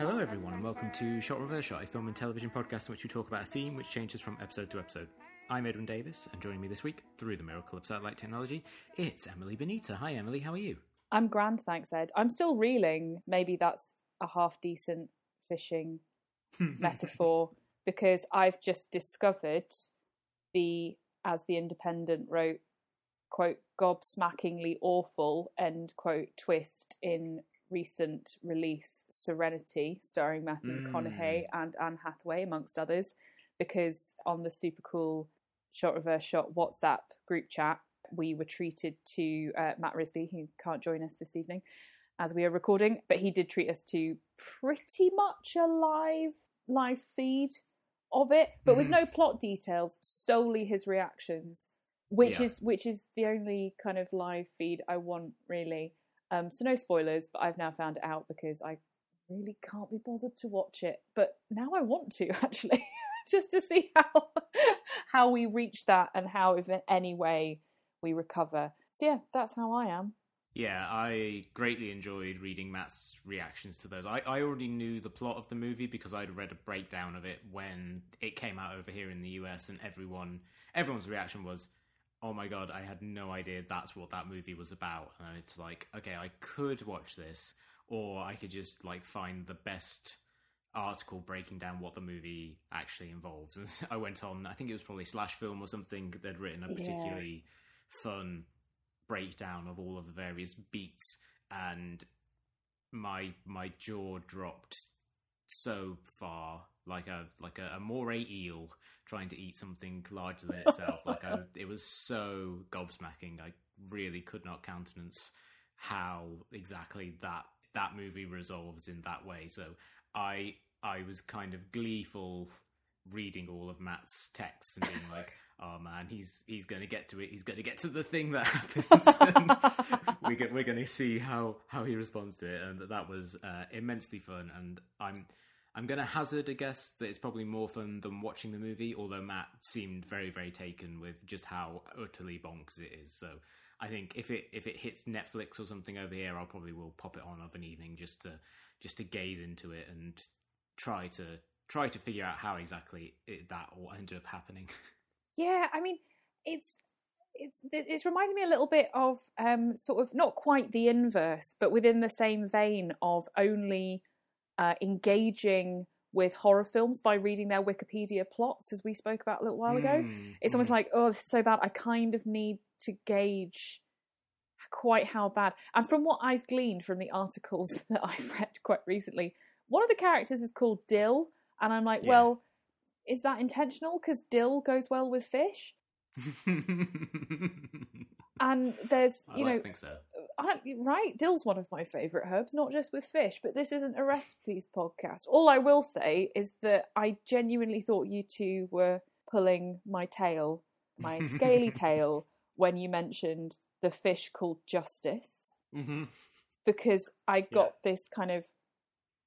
Hello, everyone, and welcome to Shot Reverse Shot, a film and television podcast in which we talk about a theme which changes from episode to episode. I'm Edwin Davis, and joining me this week, through the miracle of satellite technology, it's Emily Benita. Hi, Emily, how are you? I'm grand, thanks, Ed. I'm still reeling. Maybe that's a half decent fishing metaphor because I've just discovered the, as the Independent wrote, quote, gobsmackingly awful, end quote, twist in recent release Serenity, starring Matthew McConaughey and Anne Hathaway, amongst others, because on the super cool Shot Reverse Shot WhatsApp group chat, we were treated to uh, Matt Risby, who can't join us this evening as we are recording, but he did treat us to pretty much a live live feed of it, but with no plot details, solely his reactions, which Yeah. is which is the only kind of live feed I want really. Um, so no spoilers, but I've now found it out because I really can't be bothered to watch it. But now I want to actually, just to see how how we reach that and how, if in any way, we recover. So yeah, that's how I am. Yeah, I greatly enjoyed reading Matt's reactions to those. I, I already knew the plot of the movie because I'd read a breakdown of it when it came out over here in the US, and everyone everyone's reaction was, "Oh my god, I had no idea that's what that movie was about." And it's like, okay, I could watch this, or I could just like find the best article breaking down what the movie actually involves. And so I went on, I think it was probably Slash Film or something. They'd written a Yeah. particularly fun breakdown of all of the various beats and my my jaw dropped so far like a like a, a moray eel trying to eat something larger than itself. Like I, it was so gobsmacking. I really could not countenance how exactly that that movie resolves in that way. So i i was kind of gleeful reading all of matt's texts and being like oh man he's he's going to get to it. He's going to get to the thing that happens. And we get, we're going to see how how he responds to it. And that, that was uh, immensely fun. And i'm i'm going to hazard a guess that it's probably more fun than watching the movie although matt seemed very very taken with just how utterly bonkers it is. So i think if it if it hits netflix or something over here i'll probably will pop it on of an evening just to just to gaze into it and try to try to figure out how exactly it, that all ended up happening. Yeah, I mean, it's it's it's reminding me a little bit of um, sort of not quite the inverse, but within the same vein of only uh, engaging with horror films by reading their Wikipedia plots, as we spoke about a little while ago. Mm, It's almost mm. like, oh, this is so bad. I kind of need to gauge quite how bad. And from what I've gleaned from the articles that I've read quite recently, one of the characters is called Dill, and I'm like, Yeah. well, is that intentional? Because dill goes well with fish. And there's, I you like know, so. I, right, dill's one of my favourite herbs, not just with fish, but this isn't a recipes podcast. All I will say is that I genuinely thought you two were pulling my tail, my scaly tail, when you mentioned the fish called Justice, hmm because I got this kind of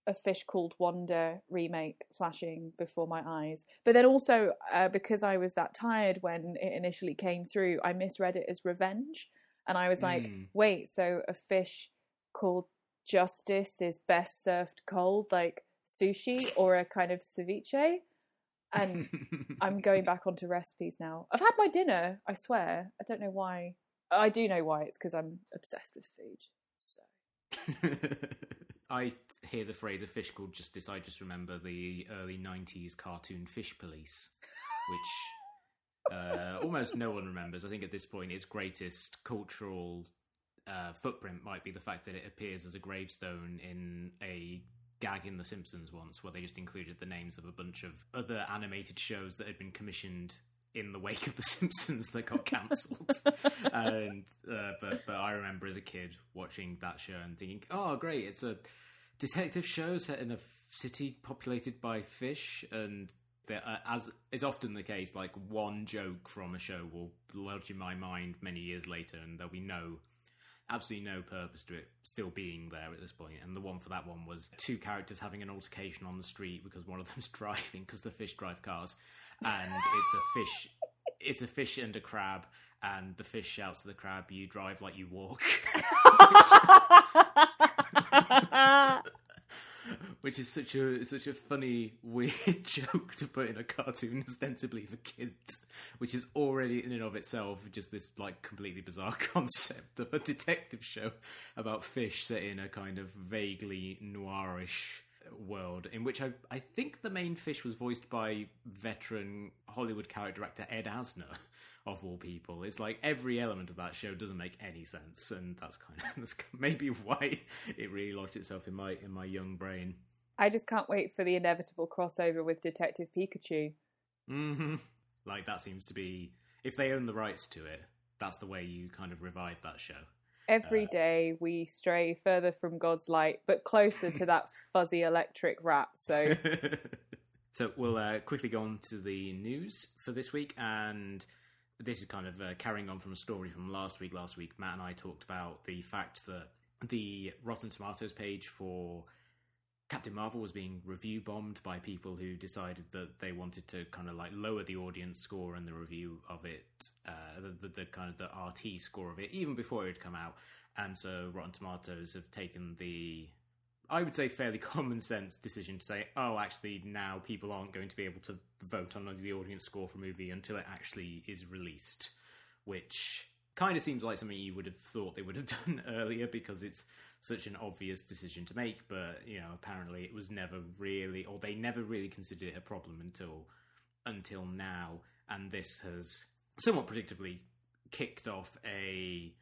a fish called Wanda remake flashing before my eyes. But then also, uh, because I was that tired when it initially came through, I misread it as revenge. And I was like, Mm. wait, so a fish called Justice is best served cold, like sushi or a kind of ceviche? And I'm going back onto recipes now. I've had my dinner, I swear. I don't know why. I do know why. It's because I'm obsessed with food. So. I hear the phrase "a fish called justice." I just remember the early '90s cartoon Fish Police, which uh, almost no one remembers. I think at this point, its greatest cultural uh, footprint might be the fact that it appears as a gravestone in a gag in The Simpsons once, where they just included the names of a bunch of other animated shows that had been commissioned in the wake of The Simpsons that got cancelled. and uh, but but I remember as a kid watching that show and thinking, oh great, it's a detective show set in a city populated by fish and. There, uh, as is often the case, like one joke from a show will lodge in my mind many years later, and there'll be no absolutely no purpose to it still being there at this point. And the one for that one was two characters having an altercation on the street because one of them's driving because the fish drive cars, and it's a fish. It's a fish and a crab, and the fish shouts to the crab, "You drive like you walk." which is such a such a funny weird joke to put in a cartoon ostensibly for kids, which is already in and of itself just this like completely bizarre concept of a detective show about fish set in a kind of vaguely noirish world in which I I think the main fish was voiced by veteran Hollywood character actor Ed Asner of all people. It's like every element of that show doesn't make any sense, and that's kind of that's maybe why it really lodged itself in my in my young brain. I just can't wait for the inevitable crossover with Detective Pikachu. Mm-hmm. Like that seems to be if they own the rights to it, that's the way you kind of revive that show. Every Uh, day we stray further from God's light, but closer to that fuzzy electric rat. So so we'll uh, quickly go on to the news for this week, and this is kind of uh, carrying on from a story from last week. Last week, Matt and I talked about the fact that the Rotten Tomatoes page for Captain Marvel was being review bombed by people who decided that they wanted to kind of like lower the audience score and the review of it, uh, the, the, the kind of the RT score of it, even before it had come out. And so Rotten Tomatoes have taken the I would say fairly common sense decision to say, oh, actually, now people aren't going to be able to vote on the audience score for a movie until it actually is released, which kind of seems like something you would have thought they would have done earlier because it's such an obvious decision to make. But you know, apparently, it was never really, or they never really considered it a problem until until now, and this has somewhat predictably kicked off a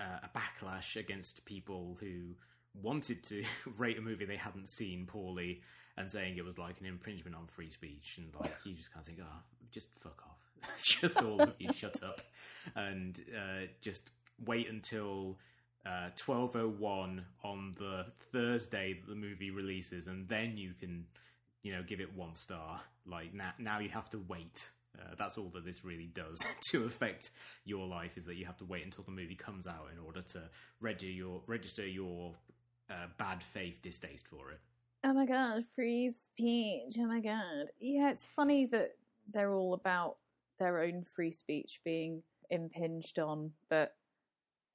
uh, a backlash against people who wanted to rate a movie they hadn't seen poorly and saying it was like an infringement on free speech. And like you just of think oh just fuck off. Just all of you shut up. And uh, just wait until uh, 1201 on the thursday that the movie releases and then you can you know give it one star like now, now you have to wait uh, that's all that this really does to affect your life is that you have to wait until the movie comes out in order to register your register your uh, bad faith distaste for it. Oh my god, free speech. Oh my god. Yeah, it's funny that they're all about their own free speech being impinged on, but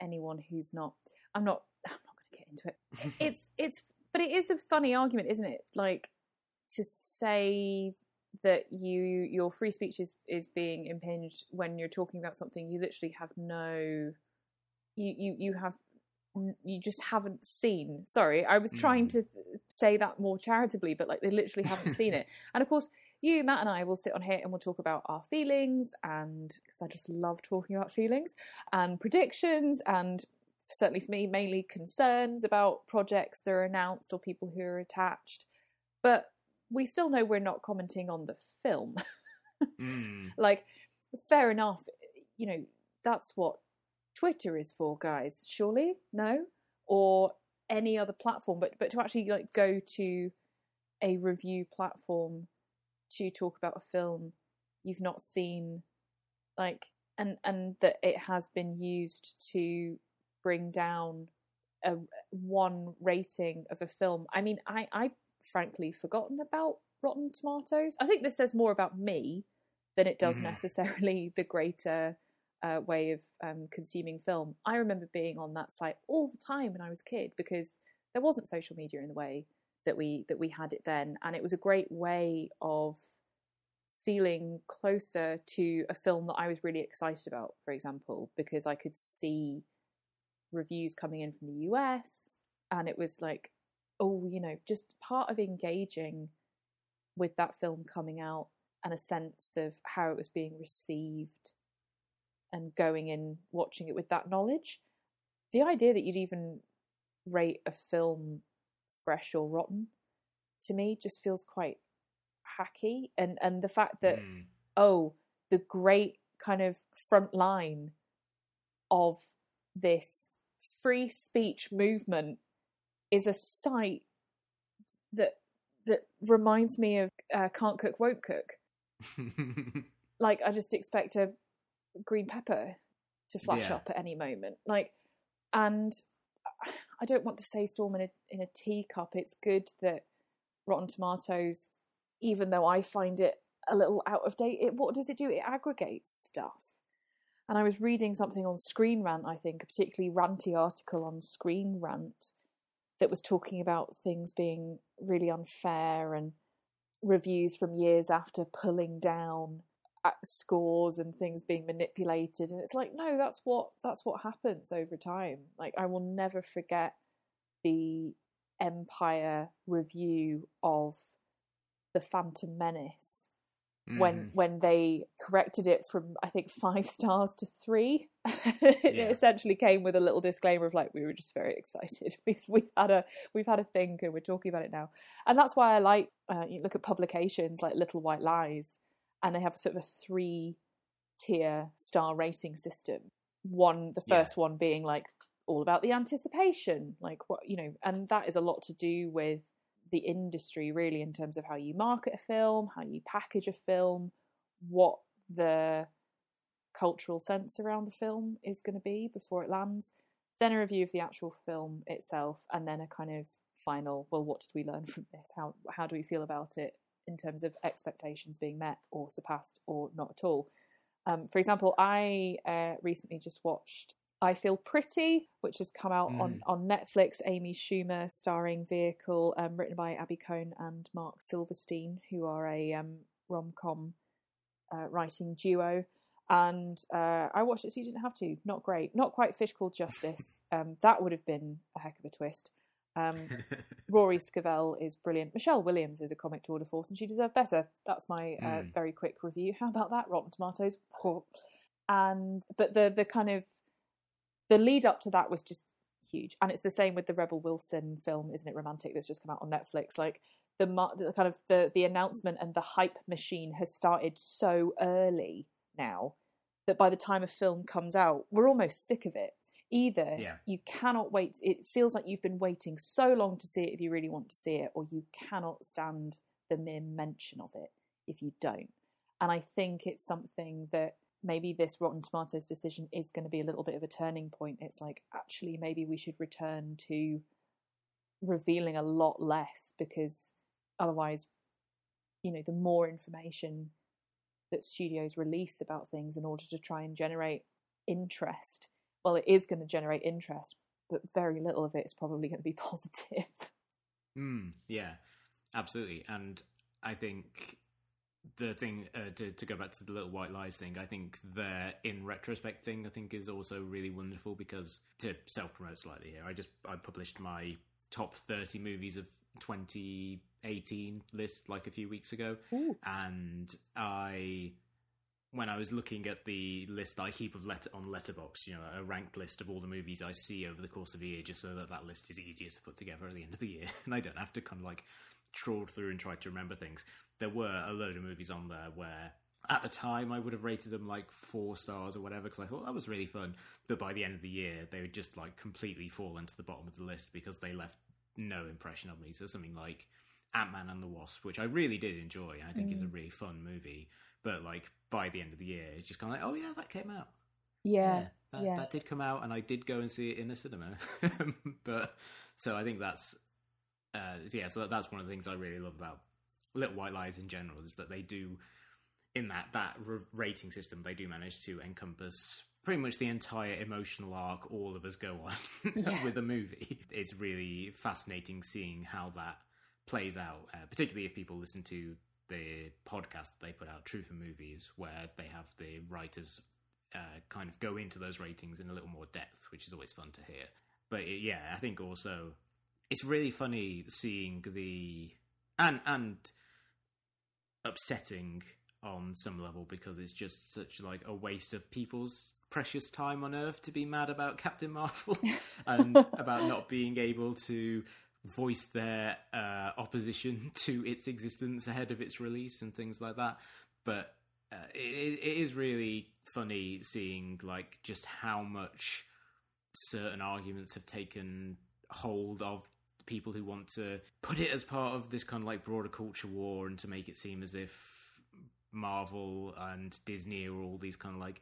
anyone who's not I'm not I'm not gonna get into it. it's it's but it is a funny argument, isn't it? Like to say that you your free speech is, is being impinged when you're talking about something you literally have no you, you, you have you just haven't seen. Sorry, I was trying Mm. to say that more charitably, but like they literally haven't seen it. And of course, you, Matt, and I will sit on here and we'll talk about our feelings, and because I just love talking about feelings and predictions, and certainly for me, mainly concerns about projects that are announced or people who are attached. But we still know we're not commenting on the film. Mm. like, fair enough, you know, that's what Twitter is for, guys. Surely, no, or any other platform. But but to actually like go to a review platform to talk about a film you've not seen, like, and and that it has been used to bring down a one rating of a film. I mean, I I frankly forgotten about Rotten Tomatoes. I think this says more about me than it does Mhm. necessarily the greater uh, way of um, consuming film. I remember being on that site all the time when I was a kid because there wasn't social media in the way that we that we had it then, and it was a great way of feeling closer to a film that I was really excited about. For example, because I could see reviews coming in from the US, and it was like, oh, you know, just part of engaging with that film coming out and a sense of how it was being received and going in watching it with that knowledge. The idea that you'd even rate a film fresh or rotten to me just feels quite hacky and and the fact that Mm. oh the great kind of front line of this free speech movement is a site that that reminds me of uh, can't cook won't cook like I just expect a green pepper to flash Yeah. up at any moment. Like, and I don't want to say storm in a in a teacup. It's good that Rotten Tomatoes, even though I find it a little out of date, it what does it do? It aggregates stuff. And I was reading something on Screen Rant, I think, a particularly ranty article on Screen Rant that was talking about things being really unfair and reviews from years after pulling down uh, scores and things being manipulated. And it's like no that's what that's what happens over time. Like i will never forget the empire review of the phantom menace mm. when when they corrected it from i think 5 stars to 3 it yeah. essentially came with a little disclaimer of like we were just very excited we've we've had a we've had a think and we're talking about it now and that's why i like uh, you look at publications like little white lies and they have sort of a three tier star rating system. One, the first yeah. one being like all about the anticipation, like what you know, and that is a lot to do with the industry, really, in terms of how you market a film, how you package a film, what the cultural sense around the film is going to be before it lands. Then a review of the actual film itself, and then a kind of final. Well, what did we learn from this? How how do we feel about it? in terms of expectations being met or surpassed or not at all. Um, for example, I uh, recently just watched I Feel Pretty, which has come out mm. on, on Netflix, Amy Schumer starring vehicle, um, written by Abby Kohn and Marc Silverstein, who are a um, rom com uh, writing duo. And uh, I watched it so you didn't have to. Not great. Not quite Fish Called Justice. Um, that would have been a heck of a twist. Um, Rory Scovel is brilliant. Michelle Williams is a comic tour de force, and she deserved better. That's my uh, mm. very quick review. How about that? Rotten Tomatoes. And but the the kind of the lead up to that was just huge, and it's the same with the Rebel Wilson film, isn't it? Romantic that's just come out on Netflix. Like the, the kind of the the announcement and the hype machine has started so early now that by the time a film comes out, we're almost sick of it Either yeah. you cannot wait, it feels like you've been waiting so long to see it if you really want to see it, or you cannot stand the mere mention of it if you don't. And I think it's something that maybe this Rotten Tomatoes decision is going to be a little bit of a turning point. It's like, actually, maybe we should return to revealing a lot less because otherwise, you know, the more information that studios release about things in order to try and generate interest well, it is going to generate interest, but very little of it is probably going to be positive. Mm, yeah, absolutely. And I think the thing uh, to to go back to the little white lies thing, I think the in retrospect thing, I think is also really wonderful because to self promote slightly here, I just I published my top thirty movies of 2018 list like a few weeks ago, Ooh. and I when I was looking at the list I keep of letter on Letterboxd, you know, a ranked list of all the movies I see over the course of a year, just so that that list is easier to put together at the end of the year, and I don't have to kind of like trawl through and tried to remember things. There were a load of movies on there where. At the time, I would have rated them like four stars or whatever because I thought that was really fun. But by the end of the year, they would just like completely fall into the bottom of the list because they left no impression on me. So something like Ant Man and the Wasp, which I really did enjoy, I think mm. is a mm. really fun movie. But like by the end of the year, it's just kind of like, oh yeah, that came out. Yeah, yeah, that, yeah. that did come out, and I did go and see it in the cinema. but so I think that's uh, yeah. So that's one of the things I really love about Little White Lies in general is that they do in that that rating system they do manage to encompass pretty much the entire emotional arc all of us go on yeah. with the movie. It's really fascinating seeing how that plays out, uh, particularly if people listen to the podcast they put out, Truth and Movies, where they have the writers uh, kind of go into those ratings in a little more depth, which is always fun to hear. But it, yeah, I think also it's really funny seeing the and and upsetting on some level because it's just such like a waste of people's precious time on earth to be mad about Captain Marvel and about not being able to voice their uh, opposition to its existence ahead of its release and things like that. But uh, it, it is really funny seeing like just how much certain arguments have taken hold of people who want to put it as part of this kind of like broader culture war and to make it seem as if Marvel and Disney are all these kind of like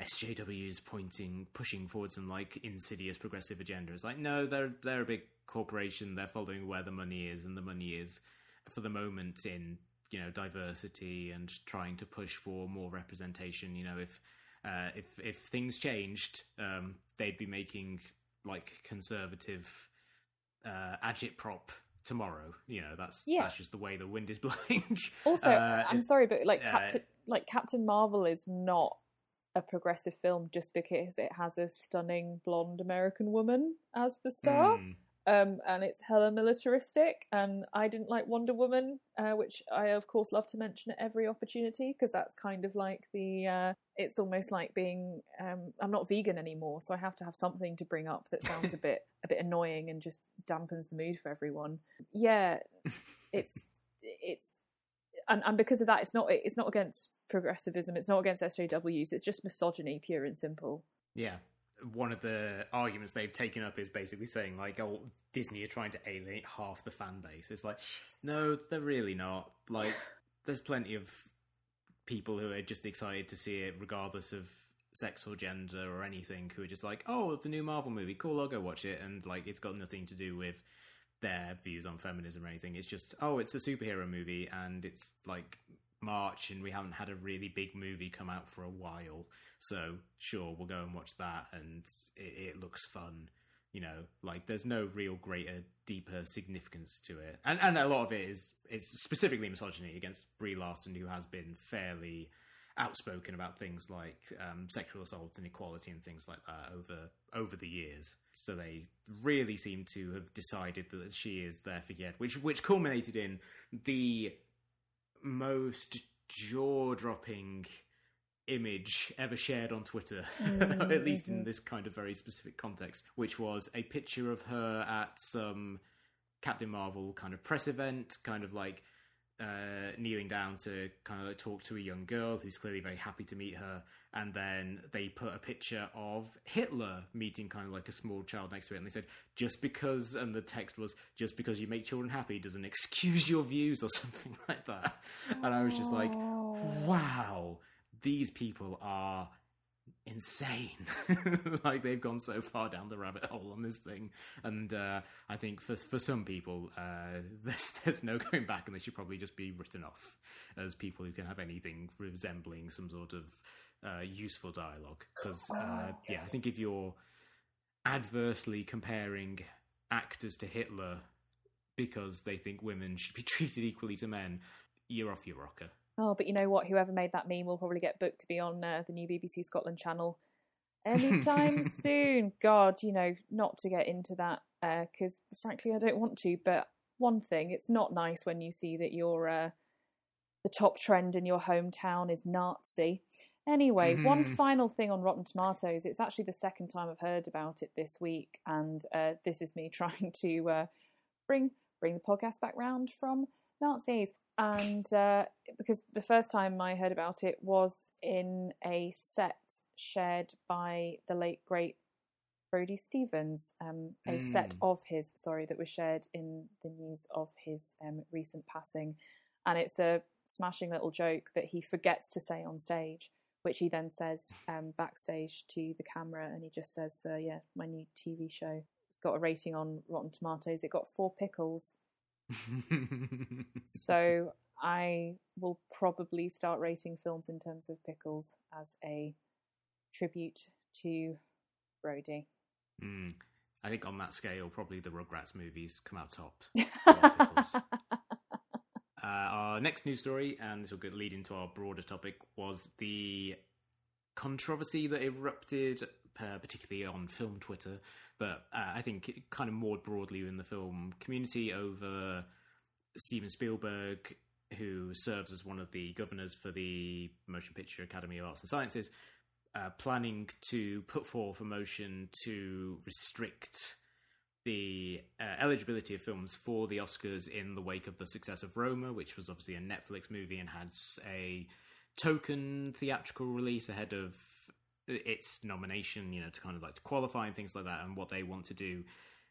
SJWs pointing, pushing forward some like insidious progressive agenda. It's like, no, they're they're a big corporation. They're following where the money is, and the money is for the moment in you know diversity and trying to push for more representation. You know, if uh, if if things changed, um, they'd be making like conservative uh, agitprop tomorrow. You know, that's Yeah. that's just the way the wind is blowing. Also, Uh, I'm sorry, but like uh, Captain, like Captain Marvel is not a progressive film just because it has a stunning blonde American woman as the star. Mm. Um, and it's hella militaristic. And I didn't like Wonder Woman, uh, which I of course love to mention at every opportunity because that's kind of like the. Uh, it's almost like being. Um, I'm not vegan anymore, so I have to have something to bring up that sounds a bit a bit annoying and just dampens the mood for everyone. Yeah, it's it's. And, and because of that, it's not it's not against progressivism. It's not against SJWs. It's just misogyny, pure and simple. Yeah. One of the arguments they've taken up is basically saying, like, oh, Disney are trying to alienate half the fan base. It's like, no, they're really not. Like, there's plenty of people who are just excited to see it, regardless of sex or gender or anything, who are just like, oh, it's a new Marvel movie. Cool, I'll go watch it. And, like, it's got nothing to do with their views on feminism or anything. It's just, oh, it's a superhero movie and it's like March and we haven't had a really big movie come out for a while. So, sure, we'll go and watch that and it, it looks fun. You know, like there's no real greater, deeper significance to it, and and a lot of it is is specifically misogyny against Brie Larson, who has been fairly outspoken about things like um, sexual assault and equality and things like that over over the years. So they really seem to have decided that she is there for yet, which which culminated in the most jaw dropping image ever shared on Twitter, at least in this kind of very specific context, which was a picture of her at some Captain Marvel kind of press event, kind of like uh, kneeling down to kind of like talk to a young girl who's clearly very happy to meet her. And then they put a picture of Hitler meeting kind of like a small child next to it. And they said, just because, and the text was, just because you make children happy doesn't excuse your views or something like that. And I was just like, wow, these people are insane. like they've gone so far down the rabbit hole on this thing, and uh, I think for for some people, uh, there's there's no going back, and they should probably just be written off as people who can have anything resembling some sort of uh, useful dialogue. Because uh, yeah, I think if you're adversely comparing actors to Hitler because they think women should be treated equally to men, you're off your rocker. Oh, but you know what? Whoever made that meme will probably get booked to be on uh, the new BBC Scotland channel anytime soon. God, you know, not to get into that because frankly, I don't want to. But one thing, it's not nice when you see that your uh, the top trend in your hometown is Nazi. Anyway, one final thing on Rotten Tomatoes. It's actually the second time I've heard about it this week, and uh, this is me trying to uh, bring bring the podcast back round from Nazis. And uh, because the first time I heard about it was in a set shared by the late great Brody Stevens, um, a set Mm. of his, sorry, that was shared in the news of his um, recent passing. And it's a smashing little joke that he forgets to say on stage, which he then says um, backstage to the camera. And he just says, uh, Yeah, my new TV show got a rating on Rotten Tomatoes. It got four pickles. So I will probably start rating films in terms of pickles as a tribute to Brody. Mm. I think on that scale, probably the Rugrats movies come out top. Lot of pickles. Uh, our next news story, and this will lead into our broader topic, was the controversy that erupted, uh, particularly on film Twitter, but uh, I think kind of more broadly in the film community over Steven Spielberg, who serves as one of the governors for the Motion Picture Academy of Arts and Sciences, uh, planning to put forth a motion to restrict the uh, eligibility of films for the Oscars in the wake of the success of Roma, which was obviously a Netflix movie and had a token theatrical release ahead of its nomination, you know, to kind of like to qualify and things like that, and what they want to do.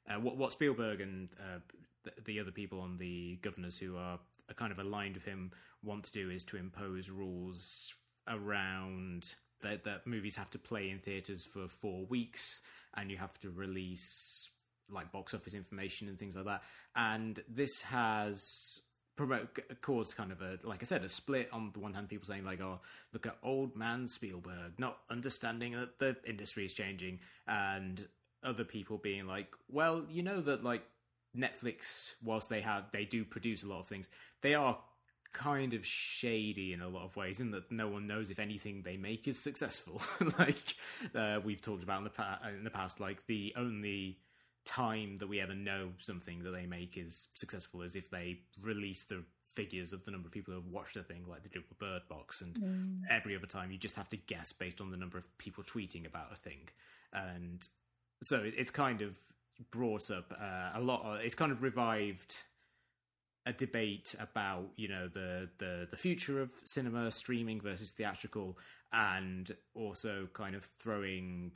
Uh, what, what Spielberg and uh, the, the other people on the governors who are, are kind of aligned with him want to do is to impose rules around that, that movies have to play in theaters for four weeks and you have to release like box office information and things like that. And this has promote caused kind of a like I said a split on the one hand people saying like oh look at old man Spielberg not understanding that the industry is changing and other people being like well you know that like Netflix, whilst they have they do produce a lot of things, they are kind of shady in a lot of ways in that no one knows if anything they make is successful. Like uh, we've talked about in the, pa- in the past like the only time that we ever know something that they make is successful is if they release the figures of the number of people who have watched a thing like they did with bird box and Mm. every other time you just have to guess based on the number of people tweeting about a thing and so it's kind of brought up uh, a lot of, it's kind of revived a debate about you know the, the the future of cinema streaming versus theatrical and also kind of throwing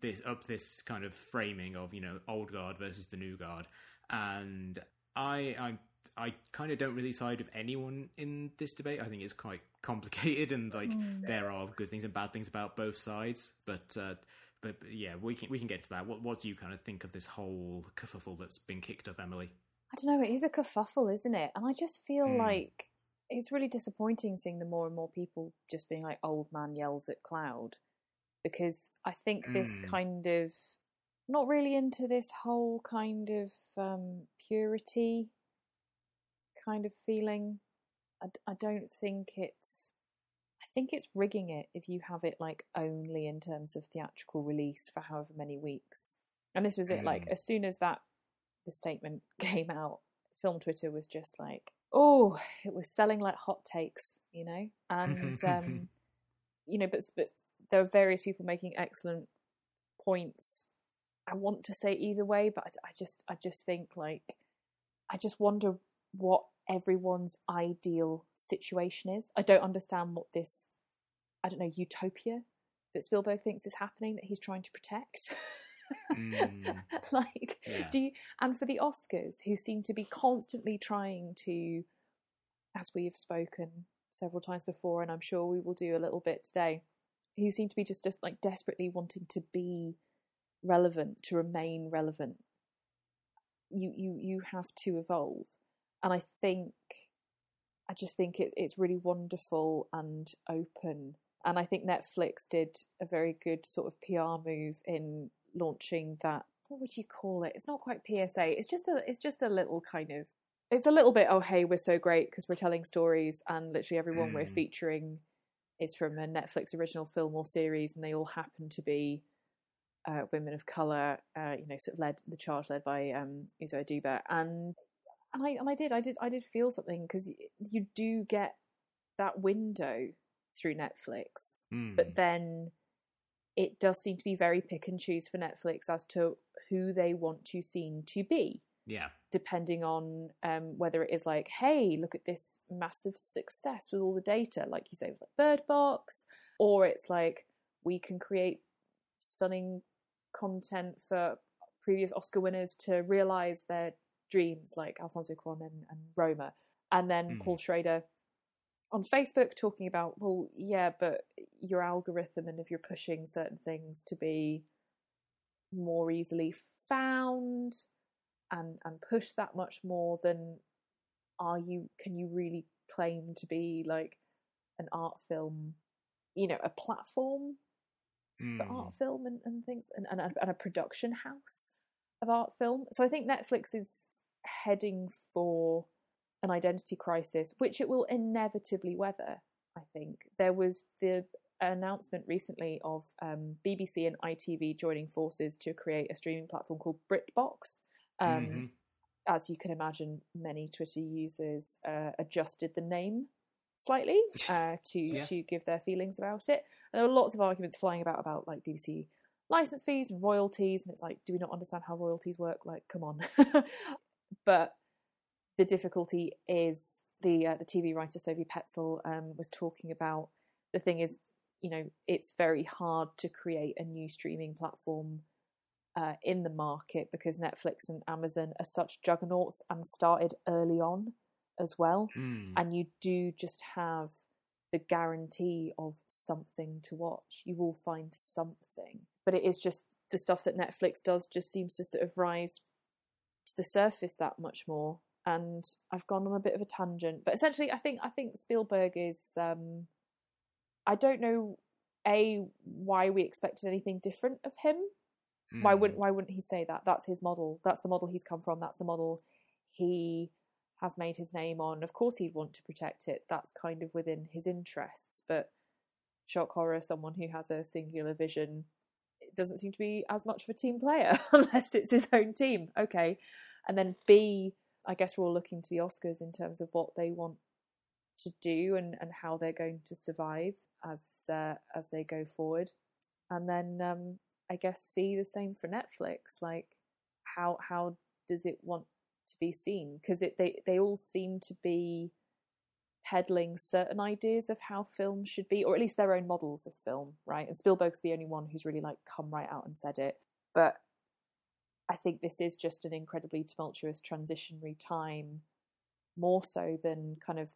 this up this kind of framing of you know old guard versus the new guard. And i i i kind of don't really side with anyone in this debate. I think it's quite complicated and like there are good things and bad things about both sides. But uh but, but yeah we can we can get to that. What what do you kind of think of this whole kerfuffle that's been kicked up emily? I don't know. It is a kerfuffle, isn't it? And I just feel Mm. like it's really disappointing seeing the more and more people just being like "old man yells at cloud," because I think this Mm. kind of not really into this whole kind of um, purity kind of feeling. I, I don't think it's. I think it's rigging it if you have it like only in terms of theatrical release for however many weeks. And this was it. Like Mm. as soon as that the statement came out, film Twitter was just like, oh, it was selling like hot takes, you know, and um, you know, but but there are various people making excellent points. I want to say either way, but I, I just I just think like I just wonder what everyone's ideal situation is. I don't understand what this I don't know utopia that Spielberg thinks is happening that he's trying to protect. Mm. like Yeah. do you and for the oscars who seem to be constantly trying to as we have spoken several times before and i'm sure we will do a little bit today who seem to be just just like desperately wanting to be relevant to remain relevant. You you you have to evolve. And i think i just think it, it's really wonderful and open. And i think netflix did a very good sort of pr move in launching that what would you call it? It's not quite psa it's just a it's just a little kind of it's a little bit oh hey we're so great because we're telling stories and literally everyone we're Mm. featuring is from a netflix original film or series and they all happen to be uh, women of color uh, you know sort of led the charge led by um Uzo Aduba and and I and I did I did I did feel something because you do get that window through Netflix Mm. but then it does seem to be very pick and choose for Netflix as to who they want to seem to be, yeah. depending on um, whether it is like, hey, look at this massive success with all the data, like you say with like Bird Box, or it's like we can create stunning content for previous Oscar winners to realize their dreams, like Alfonso Cuarón and, and Roma, and then Mm. Paul Schrader on Facebook talking about, well, yeah, but your algorithm and if you're pushing certain things to be more easily found and and push that much more, than are you can you really claim to be like an art film, you know, a platform for Mm. art film and, and things and, and, a, and a production house of art film. So I think Netflix is heading for an identity crisis, which it will inevitably weather. I think there was the announcement recently of um, BBC and ITV joining forces to create a streaming platform called BritBox. Um, Mhm. As you can imagine, many Twitter users uh, adjusted the name slightly uh, to Yeah. to give their feelings about it. And there were lots of arguments flying about about like BBC license fees and royalties, and it's like, do we not understand how royalties work? Like, come on. but the difficulty is the uh, the TV writer Sophie Petzal um, was talking about. The thing is, you know, it's very hard to create a new streaming platform uh, in the market because Netflix and Amazon are such juggernauts and started early on as well Mm. and you do just have the guarantee of something to watch. You will find something, but it is just the stuff that Netflix does just seems to sort of rise to the surface that much more. And I've gone on a bit of a tangent, but essentially, I think I think Spielberg is. Um, I don't know a why we expected anything different of him Why wouldn't Why wouldn't he say that? That's his model. That's the model he's come from. That's the model he has made his name on. Of course, he'd want to protect it. That's kind of within his interests. But shock horror, someone who has a singular vision, it doesn't seem to be as much of a team player unless it's his own team. Okay, and then B, I guess we're all looking to the Oscars in terms of what they want to do and, and how they're going to survive as uh, as they go forward. And then um, I guess see the same for Netflix. Like how how does it want to be seen? Because it they they all seem to be peddling certain ideas of how film should be, or at least their own models of film, right? And Spielberg's the only one who's really like come right out and said it. But I think this is just an incredibly tumultuous transitionary time, more so than kind of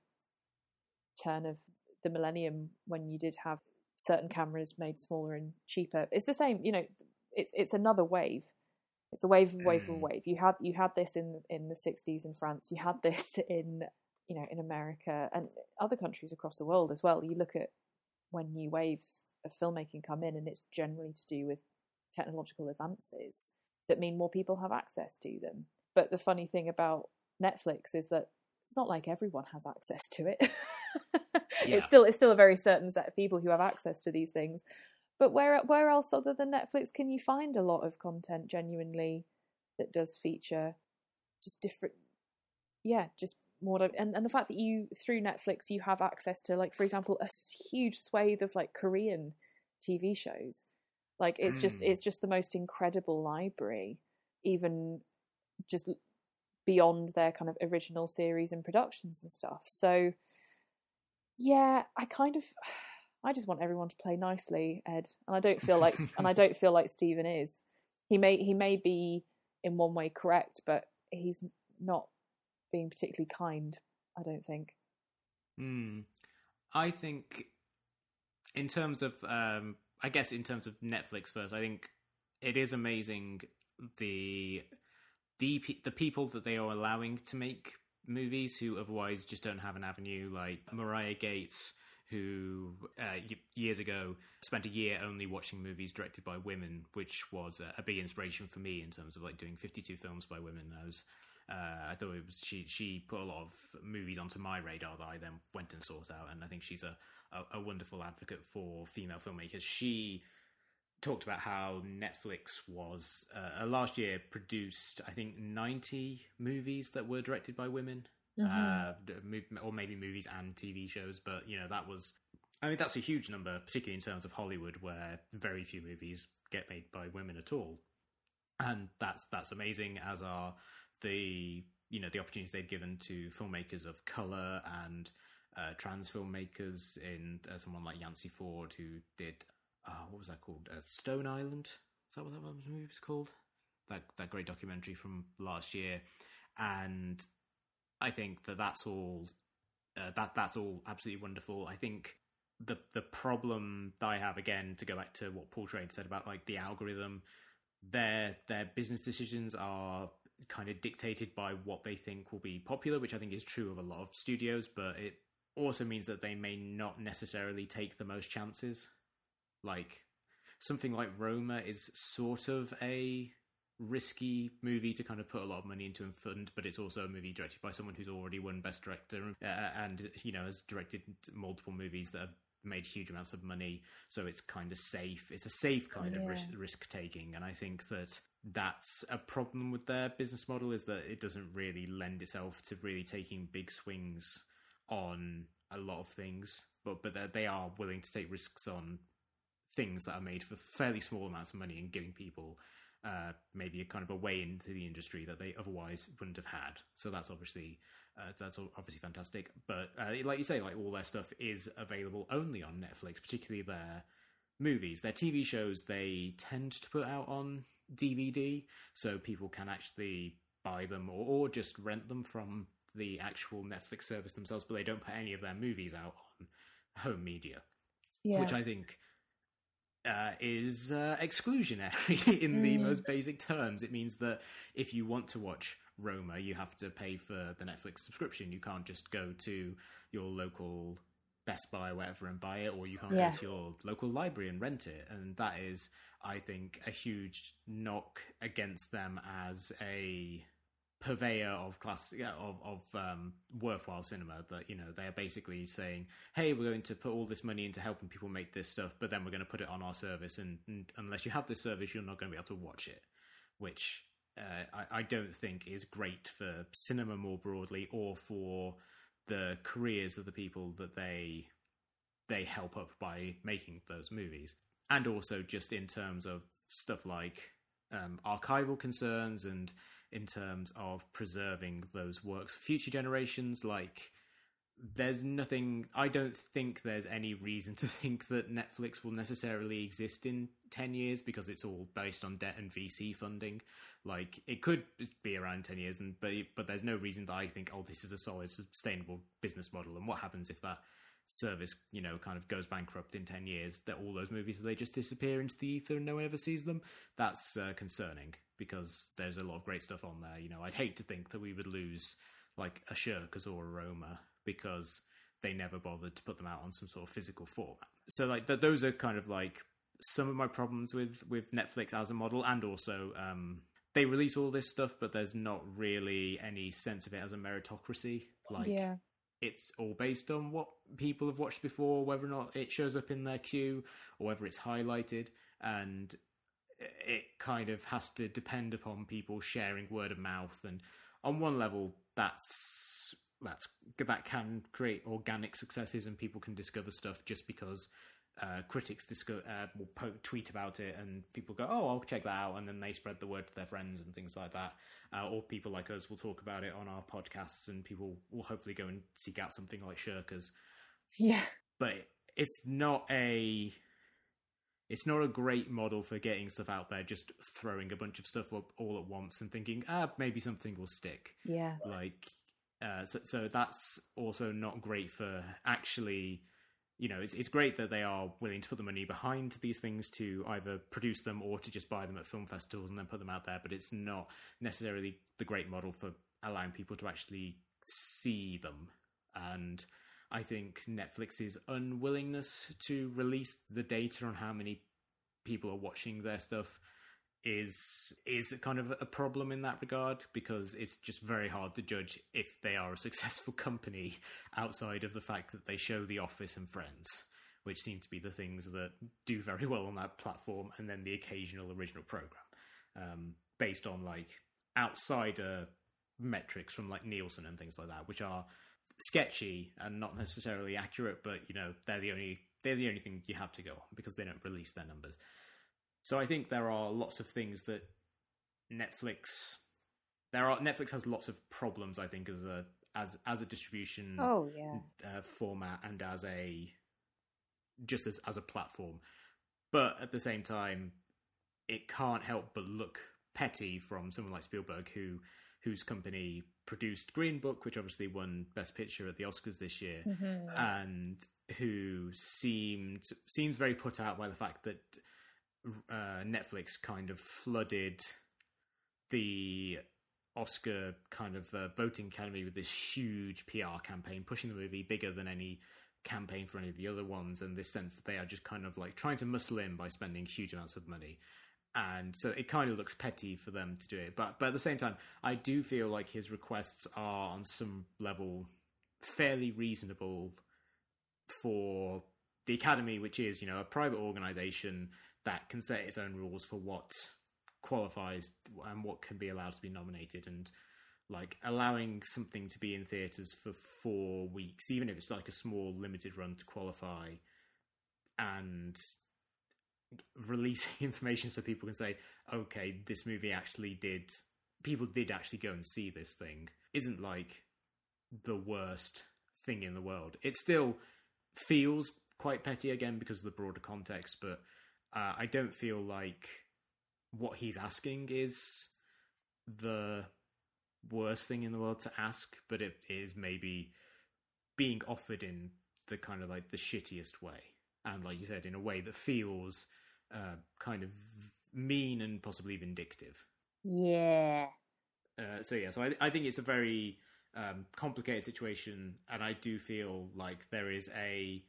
turn of the millennium when you did have certain cameras made smaller and cheaper. It's the same, you know. It's it's another wave. It's a wave, of wave, mm. wave. You had you had this in in the '60s in France. You had this in you know in America and other countries across the world as well. You look at when new waves of filmmaking come in, and it's generally to do with technological advances that mean more people have access to them. But the funny thing about Netflix is that it's not like everyone has access to it. yeah. It's still it's still a very certain set of people who have access to these things. But where where else other than Netflix can you find a lot of content genuinely that does feature just different yeah, just more and, and the fact that you through Netflix you have access to like for example a huge swathe of like Korean TV shows. Like it's mm. just it's just the most incredible library even just beyond their kind of original series and productions and stuff. So yeah, I kind of I just want everyone to play nicely, Ed, and I don't feel like and I don't feel like Steven is. He may he may be in one way correct, but he's not being particularly kind. I don't think. Hmm. I think, in terms of, um, I guess, in terms of Netflix first, I think it is amazing the the the people that they are allowing to make movies who otherwise just don't have an avenue, like Marya Gates, who uh, years ago spent a year only watching movies directed by women, which was a, a, big inspiration for me in terms of like doing 52 films by women. I was, uh, I thought it was she she put a lot of movies onto my radar that I then went and sought out, and I think she's a a, a wonderful advocate for female filmmakers. She talked about how Netflix was uh, last year produced, I think, 90 movies that were directed by women, mm-hmm. uh, or maybe movies and TV shows. But you know, that was, I mean, that's a huge number, particularly in terms of Hollywood, where very few movies get made by women at all, and that's that's amazing. As are the you know the opportunities they've given to filmmakers of color and uh, trans filmmakers in uh, someone like Yance Ford who did uh, what was that called? Uh, Strong Island. Is that what that movie was called? That that great documentary from last year, and I think that that's all. Uh, that that's all absolutely wonderful. I think the the problem that I have again to go back to what Paul Schrader said about like the algorithm, their their business decisions are kind of dictated by what they think will be popular, which I think is true of a lot of studios, but it also means that they may not necessarily take the most chances like something like Roma is sort of a risky movie to kind of put a lot of money into and fund, but it's also a movie directed by someone who's already won Best Director uh, and you know has directed multiple movies that have made huge amounts of money. So it's kind of safe. It's a safe kind yeah. of risk taking, and I think that that's a problem with their business model is that it doesn't really lend itself to really taking big swings on a lot of things. But but they are willing to take risks on things that are made for fairly small amounts of money and giving people uh, maybe a kind of a way into the industry that they otherwise wouldn't have had. So that's obviously uh, that's obviously fantastic. But uh, like you say, like all their stuff is available only on Netflix, particularly their movies, their TV shows. They tend to put out on DVD, so people can actually buy them or, or just rent them from the actual Netflix service themselves. But they don't put any of their movies out on home media, yeah. which I think uh, is uh, exclusionary in the mm. most basic terms. It means that if you want to watch Roma, you have to pay for the Netflix subscription. You can't just go to your local Best Buy or whatever and buy it, or you can't Yeah. go to your local library and rent it. And that is, I think, a huge knock against them as a purveyor of class of of um, worthwhile cinema. That you know they are basically saying, "Hey, we're going to put all this money into helping people make this stuff, but then we're going to put it on our service, and, and unless you have this service, you're not going to be able to watch it." Which uh, I, I don't think is great for cinema more broadly, or for the careers of the people that they they help up by making those movies, and also just in terms of stuff like um, archival concerns and in terms of preserving those works for future generations. Like, there's nothing. I don't think there's any reason to think that Netflix will necessarily exist in ten years because it's all based on debt and VC funding. Like, it could be around ten years, and but but there's no reason that I think, oh, this is a solid, sustainable business model. And what happens if that service, you know, kind of goes bankrupt in 10 years, that all those movies, they just disappear into the ether and no one ever sees them. That's uh, concerning because there's a lot of great stuff on there. You know, I'd hate to think that we would lose like a Shirkers or a Roma because they never bothered to put them out on some sort of physical format. So like th- those are kind of like some of my problems with with Netflix as a model and also um they release all this stuff but there's not really any sense of it as a meritocracy like yeah. it's all based on what people have watched before, whether or not it shows up in their queue or whether it's highlighted, and it kind of has to depend upon people sharing word of mouth. And on one level, that's that's that can create organic successes, and people can discover stuff just because. Uh, critics disco- uh, will po- tweet about it, and people go, "Oh, I'll check that out," and then they spread the word to their friends and things like that. Uh, or people like us will talk about it on our podcasts, and people will hopefully go and seek out something like Shirkers. Yeah. But it's not a it's not a great model for getting stuff out there. Just throwing a bunch of stuff up all at once and thinking, ah, maybe something will stick. Yeah. Like, uh, so so that's also not great for actually. You know, it's it's great that they are willing to put the money behind these things to either produce them or to just buy them at film festivals and then put them out there. But it's not necessarily the great model for allowing people to actually see them. And I think Netflix's unwillingness to release the data on how many people are watching their stuff is is kind of a problem in that regard because it's just very hard to judge if they are a successful company outside of the fact that they show The Office and Friends, which seem to be the things that do very well on that platform, and then the occasional original program, um, based on like outsider metrics from like Nielsen and things like that, which are sketchy and not necessarily accurate, but you know they're the only they're the only thing you have to go on because they don't release their numbers. So I think there are lots of things that Netflix there are Netflix has lots of problems. I think as a as as a distribution Oh yeah. uh, format and as a just as as a platform, but at the same time, it can't help but look petty from someone like Spielberg, who whose company produced Green Book, which obviously won Best Picture at the Oscars this year, Mhm. and who seemed seems very put out by the fact that uh, Netflix kind of flooded the Oscar kind of uh, voting academy with this huge PR campaign, pushing the movie bigger than any campaign for any of the other ones, and this sense that they are just kind of like trying to muscle in by spending huge amounts of money. And so it kind of looks petty for them to do it, but but at the same time, I do feel like his requests are on some level fairly reasonable for the academy, which is you know a private organization that can set its own rules for what qualifies and what can be allowed to be nominated, and like allowing something to be in theaters for four weeks, even if it's like a small limited run to qualify, and releasing information so people can say, okay, this movie actually did. People did actually go and see this thing. Isn't like the worst thing in the world. It still feels quite petty again because of the broader context, but uh, I don't feel like what he's asking is the worst thing in the world to ask, but it is maybe being offered in the kind of like the shittiest way, and like you said, in a way that feels uh, kind of mean and possibly vindictive. Yeah. Uh, so yeah, so I, I think it's a very um, complicated situation, and I do feel like there is a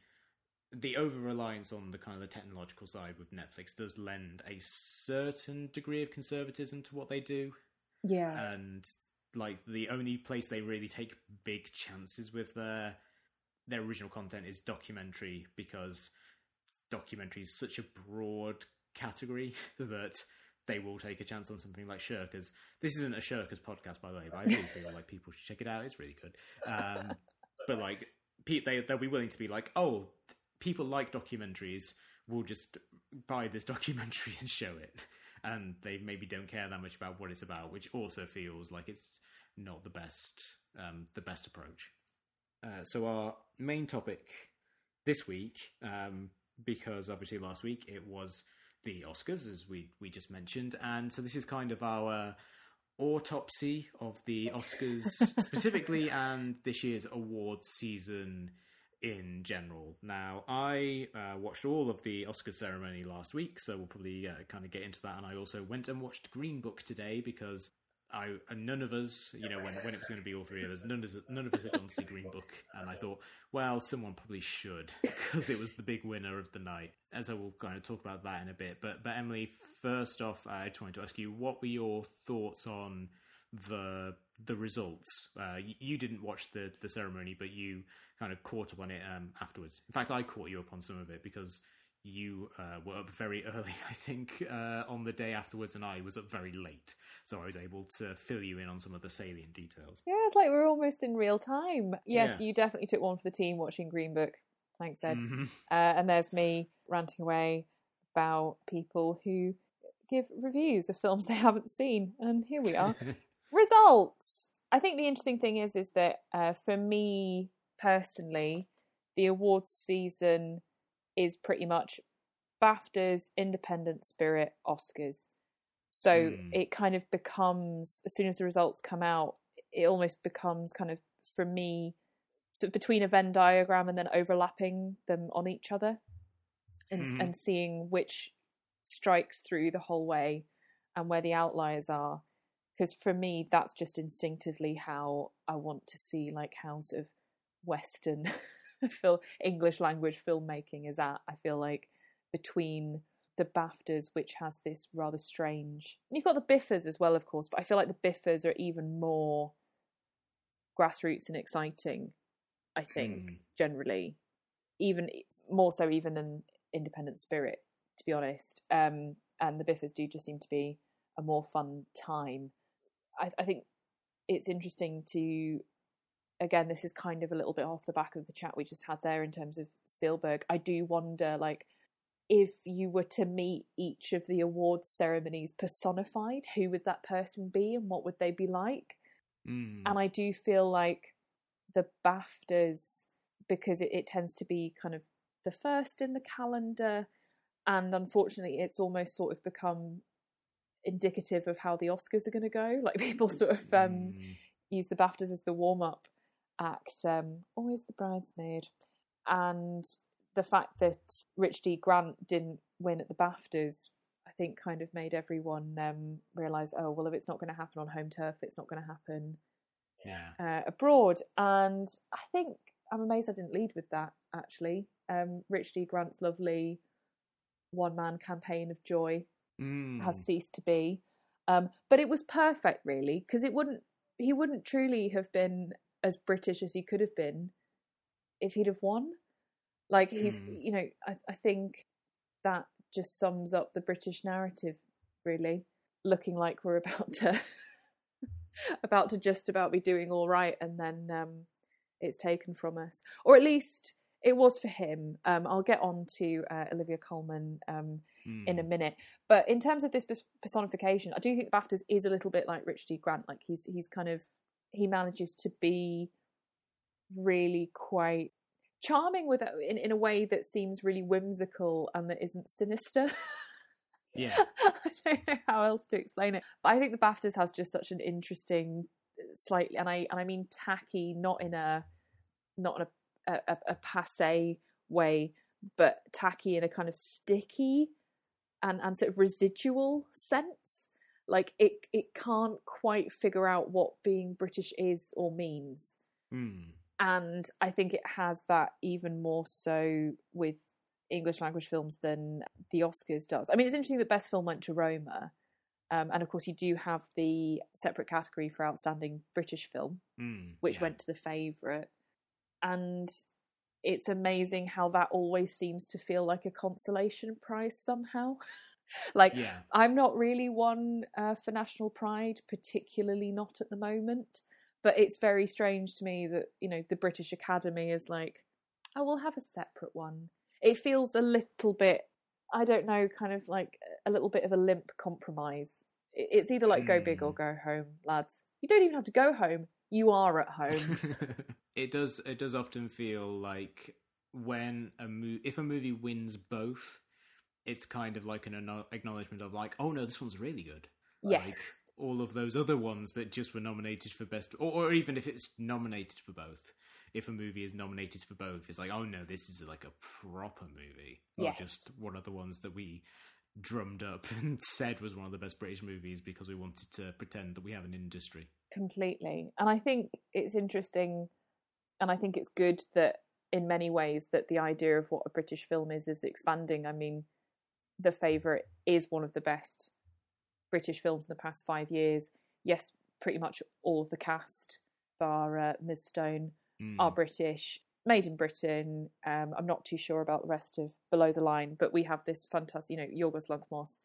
the over reliance on the kind of the technological side with Netflix does lend a certain degree of conservatism to what they do. Yeah. And like the only place they really take big chances with their their original content is documentary because documentary is such a broad category that they will take a chance on something like Shirkers. This isn't a Shirkers podcast, by the way, but I really feel like people should check it out. It's really good. Um, but like, they they'll be willing to be like, oh, people like documentaries. We'll just buy this documentary and show it, and they maybe don't care that much about what it's about, which also feels like it's not the best um, the best approach. Uh, so our main topic this week, um, because obviously last week it was the Oscars, as we we just mentioned, and so this is kind of our autopsy of the Oscars specifically and this year's awards season in general. Now, I uh, watched all of the Oscar ceremony last week, so we'll probably uh, kind of get into that. And I also went and watched Green Book today because I none of us, you know, when when it was going to be all three of us, none of us, none of us had gone to see Green Book, and I thought, well, someone probably should because it was the big winner of the night. And so we'll kind of talk about that in a bit. But but Emily, first off, I just wanted to ask you, what were your thoughts on the the results? Uh, you, you, didn't watch the the ceremony, but you kind of caught up on it um, afterwards. In fact, I caught you up on some of it because you uh, were up very early, I think, uh, on the day afterwards, and I was up very late. So I was able to fill you in on some of the salient details. Yeah, it's like we're almost in real time. Yes, yeah. you definitely took one for the team watching Green Book. Thanks, Ed. Mm-hmm. Uh, and there's me ranting away about people who give reviews of films they haven't seen. And here we are. Results. I think the interesting thing is, is that uh, for me personally, the awards season is pretty much BAFTAs, Independent Spirit, Oscars. So mm. it kind of becomes, as soon as the results come out, it almost becomes kind of, for me, sort of between a Venn diagram and then overlapping them on each other and, mm and seeing which strikes through the whole way and where the outliers are. Because for me, that's just instinctively how I want to see, like, how sort of Western film English language filmmaking is at. I feel like between the BAFTAs, which has this rather strange. And you've got the BIFAs as well, of course, but I feel like the BIFAs are even more grassroots and exciting. I think mm. generally, even more so even than Independent Spirit, to be honest. Um, and the BIFAs do just seem to be a more fun time. I, I think it's interesting to again, this is kind of a little bit off the back of the chat we just had there in terms of Spielberg. I do wonder, like, if you were to meet each of the awards ceremonies personified, who would that person be and what would they be like? Mm. And I do feel like the BAFTAs, because it, it tends to be kind of the first in the calendar, and unfortunately, it's almost sort of become indicative of how the Oscars are going to go. Like people sort of um, mm. use the BAFTAs as the warm up act, um, always the bridesmaid, and the fact that Rich D. Grant didn't win at the BAFTAs, I think, kind of made everyone um, realize, oh well, if it's not going to happen on home turf, it's not going to happen yeah. uh, abroad. And I think I'm amazed I didn't lead with that. Actually, um, Rich D. Grant's lovely one-man campaign of joy mm. has ceased to be. Um, but it was perfect, really, because it wouldn't. He wouldn't truly have been as British as he could have been if he'd have won. Like he's, mm. you know, I, I think that just sums up the British narrative, really. Looking like we're about to, about to just about be doing all right, and then um, it's taken from us, or at least it was for him. Um, I'll get on to uh, Olivia Colman um, mm. in a hmm. minute, but in terms of this personification, I do think the BAFTAs is a little bit like Rich D. Grant. Like he's he's kind of he manages to be really quite charming with uh, in, in a way that seems really whimsical and that isn't sinister. Yeah. I don't know how else to explain it. But I think the BAFTAs has just such an interesting uh, slightly and I and I mean tacky, not in a not in a a, a passe way, but tacky in a kind of sticky and, and sort of residual sense. Like it it can't quite figure out what being british is or means Mm. and i think it has that even more so with english language films than the oscars does i mean it's interesting that best film went to roma um, and of course you do have the separate category for outstanding british film Mm. which yeah. went to the favourite. And it's amazing how that always seems to feel like a consolation prize somehow. like, Yeah. I'm not really one uh, for national pride, particularly not at the moment. But it's very strange to me that, you know, the British Academy is like, oh, we'll have a separate one. It feels a little bit, I don't know, kind of like a little bit of a limp compromise. It's either like go big or Mm. go home, lads. You don't even have to go home. You are at home. it does. It does often feel like when a mo- if a movie wins both, it's kind of like an acknowledgement of like, oh no, this one's really good. Like, yes. all of those other ones that just were nominated for best, or, or even if it's nominated for both. If a movie is nominated for both, it's like, oh no, this is like a proper movie, not Yes. just one of the ones that we drummed up and said was one of the best British movies because we wanted to pretend that we have an industry. completely and i think it's interesting and i think it's good that in many ways that the idea of what a british film is is expanding i mean the favorite is one of the best british films in the past five years yes pretty much all of the cast bar uh, ms stone Mm. are british made in britain um, i'm not too sure about the rest of below the line but we have this fantastic you know yorgos lanthimos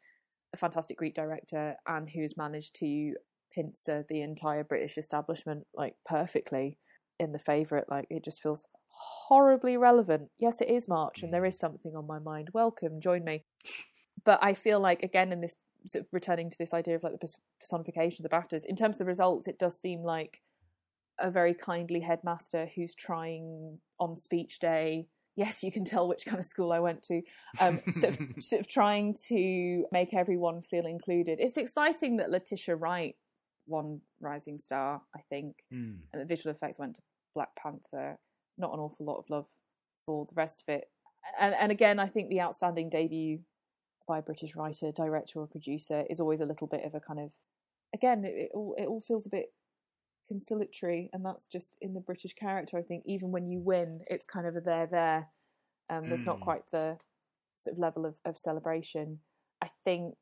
a fantastic greek director and who's managed to pincer the entire British establishment like perfectly in the favourite. Like it just feels horribly relevant. Yes, it is March, and there is something on my mind. Welcome, join me. But I feel like again in this sort of returning to this idea of like the personification of the BAFTAs. In terms of the results, it does seem like a very kindly headmaster who's trying on speech day. Yes, you can tell which kind of school I went to. Um, sort of, sort of trying to make everyone feel included. It's exciting that Letitia Wright won Rising Star, I think, Mm. and the visual effects went to Black Panther. Not an awful lot of love for the rest of it. And and again, I think the outstanding debut by a British writer, director, or producer is always a little bit of a kind of again, it, it all it all feels a bit conciliatory, and that's just in the British character. I think even when you win, it's kind of a there there. Um, there's not Mm. quite the sort of level of, of celebration. I think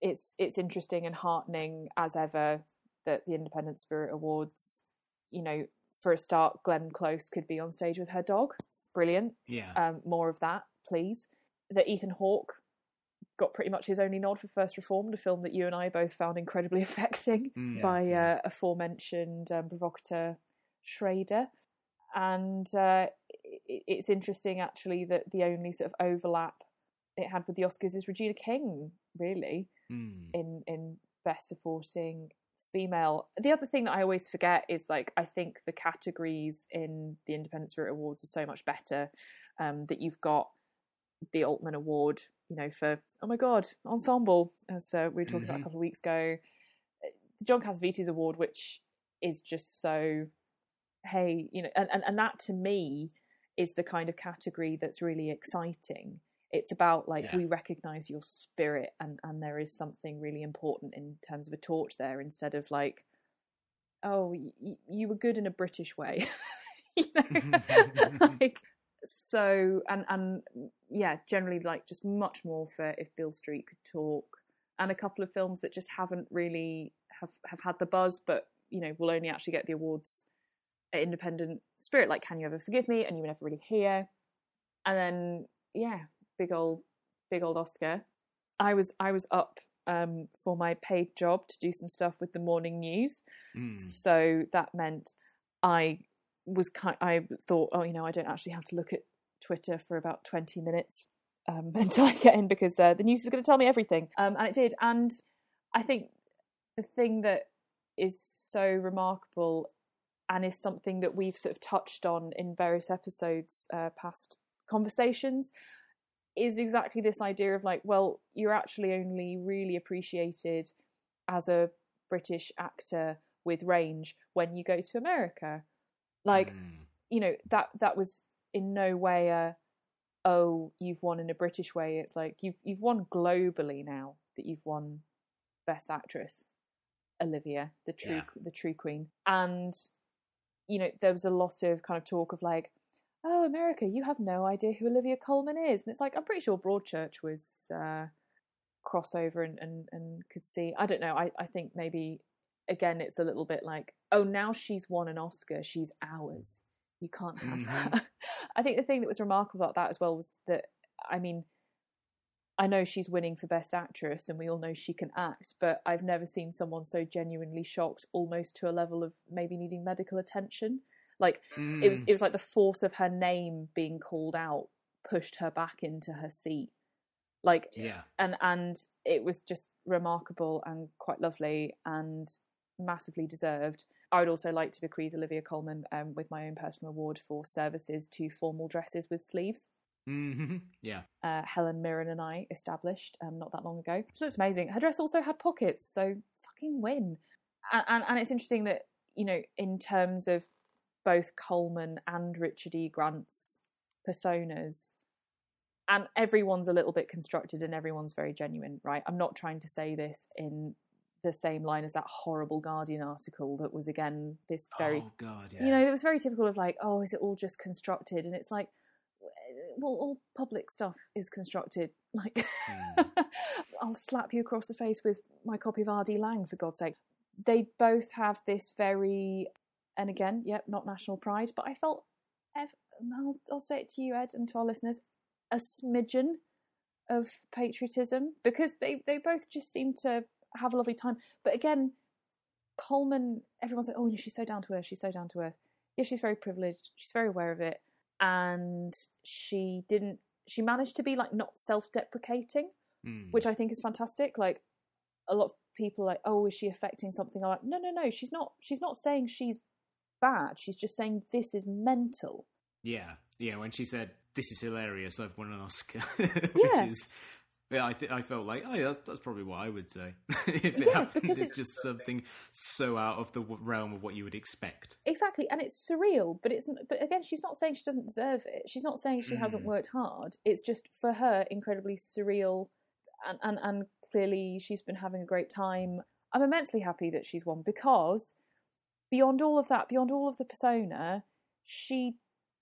it's it's interesting and heartening as ever that the Independent Spirit Awards, you know, for a start, Glenn Close could be on stage with her dog. Brilliant. Yeah. Um, more of that, please. That Ethan Hawke got pretty much his only nod for First Reformed, a film that you and I both found incredibly affecting Mm, yeah, by yeah. uh, aforementioned um, provocateur Schrader. And uh, it's interesting actually that the only sort of overlap it had with the Oscars is Regina King, really, Mm. in in best supporting female. The other thing that I always forget is like I think the categories in the Independent Spirit Awards are so much better. Um, that you've got the Altman Award, you know, for oh my god, ensemble, as uh, we were talking about a Mhm. couple of weeks ago. The John Cassavetes Award, which is just so hey, you know, and, and, and that to me is the kind of category that's really exciting. It's about like Yeah. we recognize your spirit and and there is something really important in terms of a torch there instead of like oh y- you were good in a British way. you know? like so and and yeah, generally like just much more for if Beale Street could talk and a couple of films that just haven't really have have had the buzz but you know will only actually get the awards at independent spirit like can you ever forgive me and you were never really here and then yeah big old big old oscar. I was i was up um, for my paid job to do some stuff with the morning news. Mm. so that meant i was kind i thought oh you know i don't actually have to look at twitter for about 20 minutes um, until i get in because uh, the news is going to tell me everything. Um, and it did. And i think the thing that is so remarkable and is something that we've sort of touched on in various episodes uh, past conversations is exactly this idea of like well you're actually only really appreciated as a british actor with range when you go to america like Mm. you know that that was in no way a oh you've won in a british way it's like you've you've won globally now that you've won Best Actress, Olivia, the true Yeah. the true queen, and you know there was a lot of kind of talk of like, oh America, you have no idea who Olivia Colman is, and it's like I'm pretty sure Broadchurch was uh, crossover and, and and could see. I don't know. I I think maybe again it's a little bit like oh now she's won an Oscar, she's ours. You can't have Mhm. that. I think the thing that was remarkable about that as well was that I mean. I know she's winning for Best Actress, and we all know she can act, but I've never seen someone so genuinely shocked, almost to a level of maybe needing medical attention. Like it was, Mm. it was like the force of her name being called out pushed her back into her seat. Like yeah. and and it was just remarkable and quite lovely and massively deserved. I would also like to bequeath Olivia Colman um, with my own personal award for services to formal dresses with sleeves. hmm Yeah. Uh, Helen Mirren and I established um, not that long ago. She looks amazing. Her dress also had pockets, so fucking win. And, and and it's interesting that you know in terms of both Colman and Richard E. Grant's personas, and everyone's a little bit constructed and everyone's very genuine, right? I'm not trying to say this in the same line as that horrible Guardian article that was again this very oh god. Yeah. you know, it was very typical of like, oh, is it all just constructed? And it's like, well, all public stuff is constructed. Like, Hmm. I'll slap you across the face with my copy of R.D. Laing, for God's sake. They both have this very, and again, yep, not national pride, but I felt, I'll, I'll say it to you, Ed, and to our listeners, a smidgen of patriotism because they, they both just seem to have a lovely time. But again, Colman, everyone's like, oh, she's so down to earth, she's so down to earth. Yeah, she's very privileged, she's very aware of it. And she didn't, she managed to be like not self deprecating, Mm. which I think is fantastic. Like, a lot of people are like, oh, is she affecting something? I'm like, no, no, no, she's not, she's not saying she's bad, she's just saying this is mental. Yeah, yeah. When she said, "This is hilarious," I've won an Oscar. Yeah. Is, yeah, I th- I felt like, oh yeah, that's, that's probably what I would say if it Yeah, happened. because It's, it's- just something so out of the w- realm of what you would expect. Exactly, and it's surreal, but it's but again, she's not saying she doesn't deserve it. She's not saying she hasn't Mm. worked hard. It's just for her incredibly surreal, and, and and clearly she's been having a great time. I'm immensely happy that she's won because beyond all of that, beyond all of the persona, she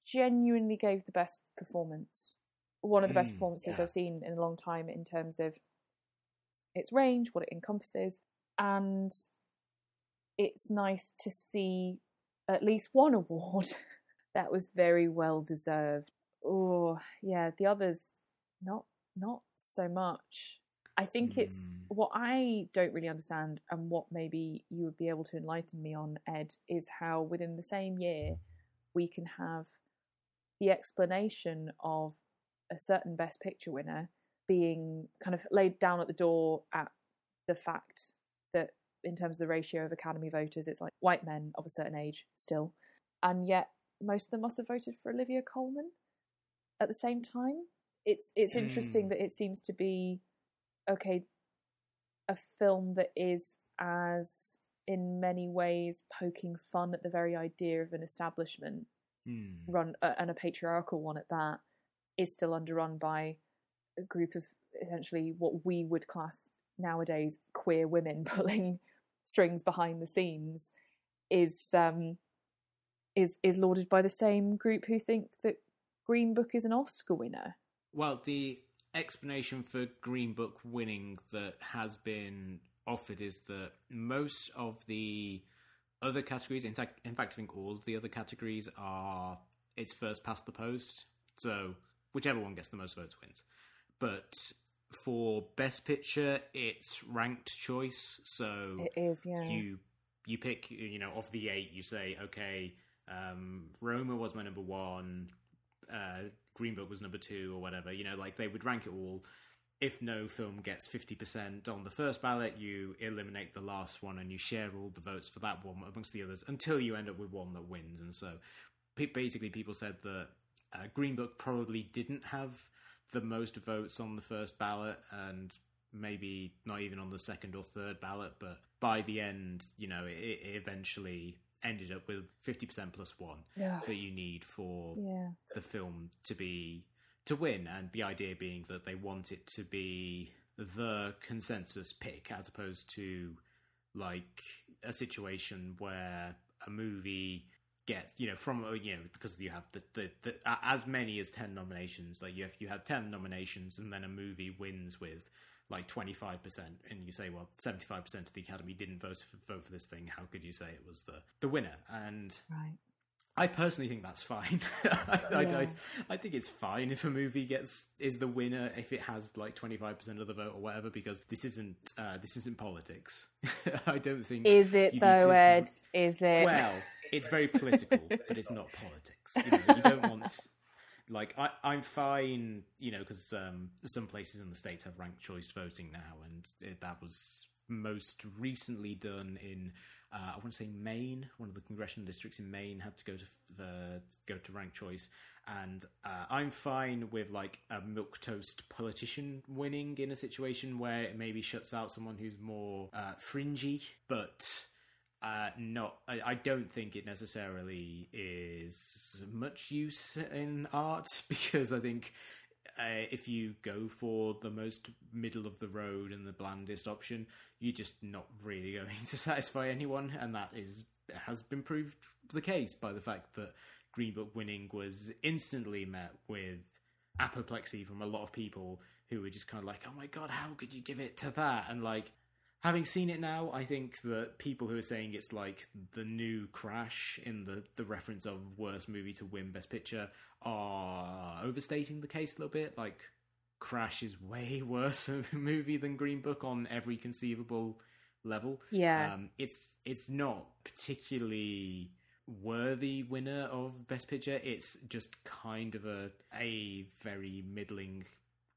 genuinely gave the best performance. One of the best Mm, performances yeah. I've seen in a long time in terms of its range, what it encompasses, and it's nice to see at least one award that was very well deserved. Oh, yeah, the others not not so much. I think it's Mm. what I don't really understand and what maybe you would be able to enlighten me on Ed is how within the same year we can have the explanation of a certain best picture winner being kind of laid down at the door at the fact that in terms of the ratio of academy voters it's like white men of a certain age still and yet most of them must have voted for olivia colman at the same time it's it's interesting Mm. that it seems to be okay a film that is as in many ways poking fun at the very idea of an establishment Hmm. run uh, and a patriarchal one at that is still underrun by a group of essentially what we would class nowadays queer women pulling strings behind the scenes is um is is lauded by the same group who think that Green Book is an Oscar winner. Well, the explanation for Green Book winning that has been offered is that most of the other categories, in fact, in fact, I think all of the other categories are it's first past the post. So whichever one gets the most votes wins. But for best picture, it's ranked choice. So It is, yeah. you you pick you know of the eight you say okay um roma was my number one uh green book was number two or whatever you know like they would rank it all. If no film gets 50% on the first ballot you eliminate the last one and you share all the votes for that one amongst the others until you end up with one that wins. And so basically people said that uh, green book probably didn't have the most votes on the first ballot and maybe not even on the second or third ballot, but by the end, you know, it, it eventually ended up with 50% plus one Yeah. that you need for yeah. the film to be to win and the idea being that they want it to be the consensus pick as opposed to like a situation where a movie gets you know from uh, you know because you have the, the, the as many as 10 nominations like you have you had 10 nominations and then a movie wins with like 25% and you say well 75% of the academy didn't vote for, vote for this thing how could you say it was the the winner and right I personally think that's fine. I, yeah. I, I, think it's fine if a movie gets is the winner if it has like twenty five percent of the vote or whatever because this isn't uh, this isn't politics. I don't think is it though, to, Ed? Is it? Well, it's very political, but it's not politics. You, know, you don't want like I, I'm fine, you know, because um, some places in the states have ranked choice voting now, and it, that was most recently done in uh, I want to say Maine, one of the congressional districts in Maine had to go to the go to ranked choice, and uh, I'm fine with like a milk toast politician winning in a situation where it maybe shuts out someone who's more uh, fringy, but. Uh, not, I, I, don't think it necessarily is much use in art because I think uh, if you go for the most middle of the road and the blandest option, you're just not really going to satisfy anyone, and that is has been proved the case by the fact that Green Book winning was instantly met with apoplexy from a lot of people who were just kind of like, "Oh my god, how could you give it to that?" And like, having seen it now, I think that people who are saying it's like the new Crash in the, the reference of worst movie to win Best Picture are overstating the case a little bit. Like, Crash is way worse a movie than Green Book on every conceivable level. Yeah, um, it's it's not particularly worthy winner of Best Picture. It's just kind of a a very middling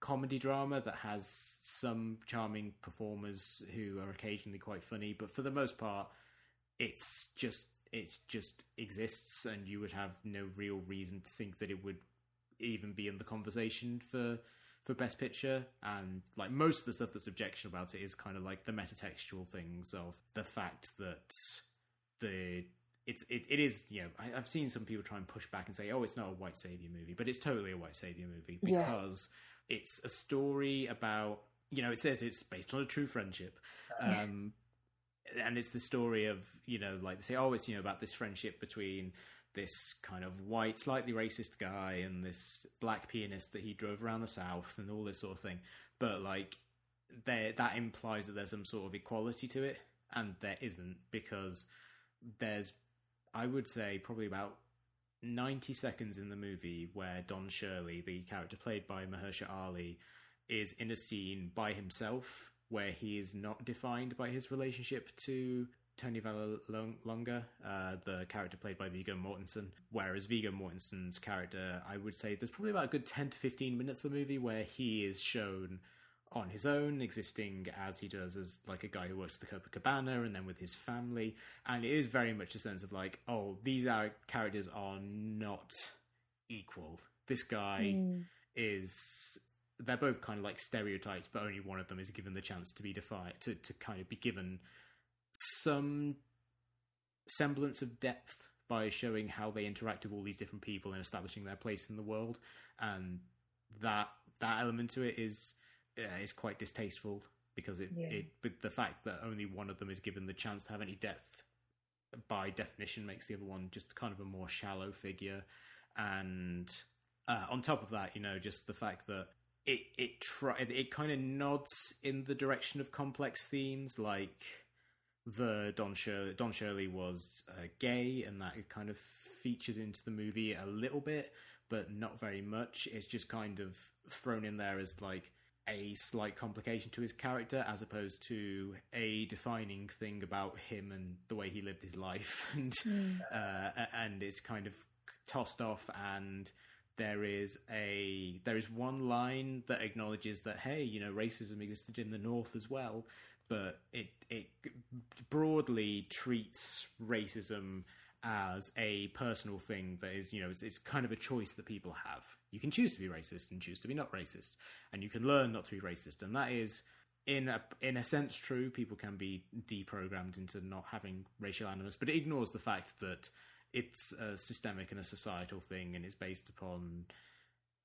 comedy drama that has some charming performers who are occasionally quite funny, but for the most part, it's just it just exists, and you would have no real reason to think that it would even be in the conversation for for best picture. And like most of the stuff that's objectionable about it is kind of like the metatextual things of the fact that the it's it, it is you know I, have seen some people try and push back and say oh it's not a white savior movie but it's totally a white savior movie because it's a story about you know it says it's based on a true friendship um and it's the story of you know like they say oh it's you know about this friendship between this kind of white, slightly racist guy and this black pianist that he drove around the south and all this sort of thing. But like, there that implies that there's some sort of equality to it, and there isn't because there's, I would say, probably about 90 seconds in the movie where Don Shirley, the character played by Mahershala Ali, is in a scene by himself where he is not defined by his relationship to Tony Vallelonga, uh, the character played by Viggo Mortensen. Whereas Viggo Mortensen's character, I would say there's probably about a good 10 to 15 minutes of the movie where he is shown on his own, existing as he does as like a guy who works at the Copacabana and then with his family. And it is very much a sense of like, oh, these are characters are not equal. This guy mm. is they're both kind of like stereotypes, but only one of them is given the chance to be defined to, to kind of be given some semblance of depth by showing how they interact with all these different people and establishing their place in the world, and that that element to it is uh, is quite distasteful because it, yeah. it but the fact that only one of them is given the chance to have any depth by definition makes the other one just kind of a more shallow figure and uh, on top of that you know just the fact that it it try it kind of nods in the direction of complex themes like the Don Shirley, Don Shirley was uh, gay, and that it kind of features into the movie a little bit, but not very much. It's just kind of thrown in there as like a slight complication to his character, as opposed to a defining thing about him and the way he lived his life, and mm. uh, and it's kind of tossed off and there is a there is one line that acknowledges that hey you know racism existed in the north as well but it it broadly treats racism as a personal thing that is, you know, it's, it's, kind of a choice that people have. You can choose to be racist and choose to be not racist, and you can learn not to be racist, and that is, in a in a sense, true. People can be deprogrammed into not having racial animus, but it ignores the fact that it's a systemic and a societal thing, and it's based upon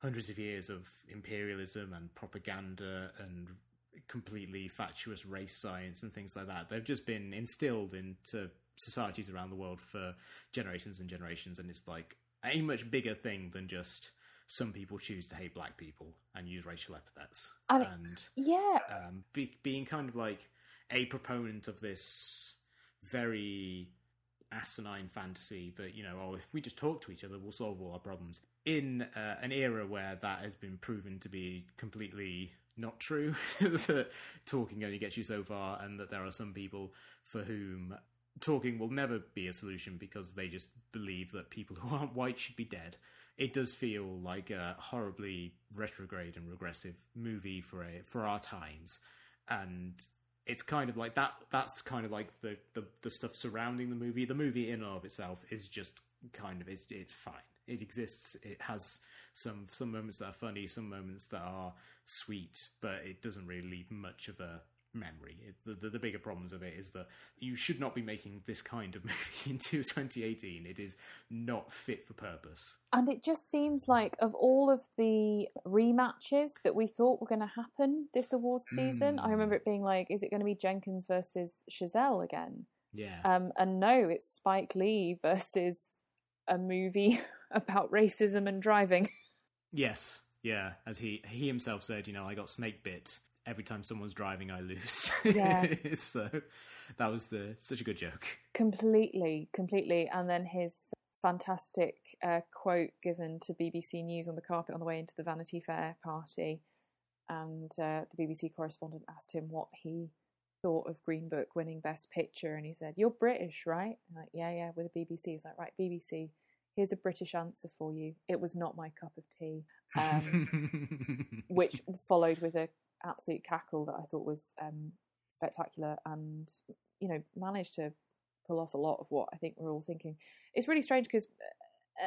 hundreds of years of imperialism and propaganda and completely fatuous race science and things like that. They've just been instilled into societies around the world for generations and generations, and it's like a much bigger thing than just some people choose to hate black people and use racial epithets. And, and yeah, um, be, being kind of like a proponent of this very asinine fantasy that you know, oh, if we just talk to each other, we'll solve all our problems. In uh, an era where that has been proven to be completely not true, that talking only gets you so far, and that there are some people for whom talking will never be a solution because they just believe that people who aren't white should be dead. It does feel like a horribly retrograde and regressive movie for a for our times, and it's kind of like that. That's kind of like the the, the stuff surrounding the movie. The movie in and of itself is just kind of it's it's fine. It exists. It has some some moments that are funny, some moments that are sweet, but it doesn't really leave much of a memory. It, the, the, the bigger problems of it is that you should not be making this kind of movie into 2018. It is not fit for purpose. And it just seems like of all of the rematches that we thought were going to happen this awards season, mm. I remember it being like, is it going to be Jenkins versus Chazelle again? Yeah. Um, and no, it's Spike Lee versus a movie about racism and driving. Yes. Yeah, as he he himself said, you know, I got snake bit every time someone's driving, I lose. Yeah. so that was the, such a good joke. Completely, completely. And then his fantastic uh, quote given to BBC News on the carpet on the way into the Vanity Fair party. And uh, the BBC correspondent asked him what he thought of Green Book winning Best Picture, and he said, "You're British, right?" I'm like, yeah, yeah, with the BBC. He's like, right, BBC. Here's a British answer for you. It was not my cup of tea, um, which followed with a absolute cackle that I thought was um, spectacular and you know managed to pull off a lot of what I think we're all thinking. It's really strange because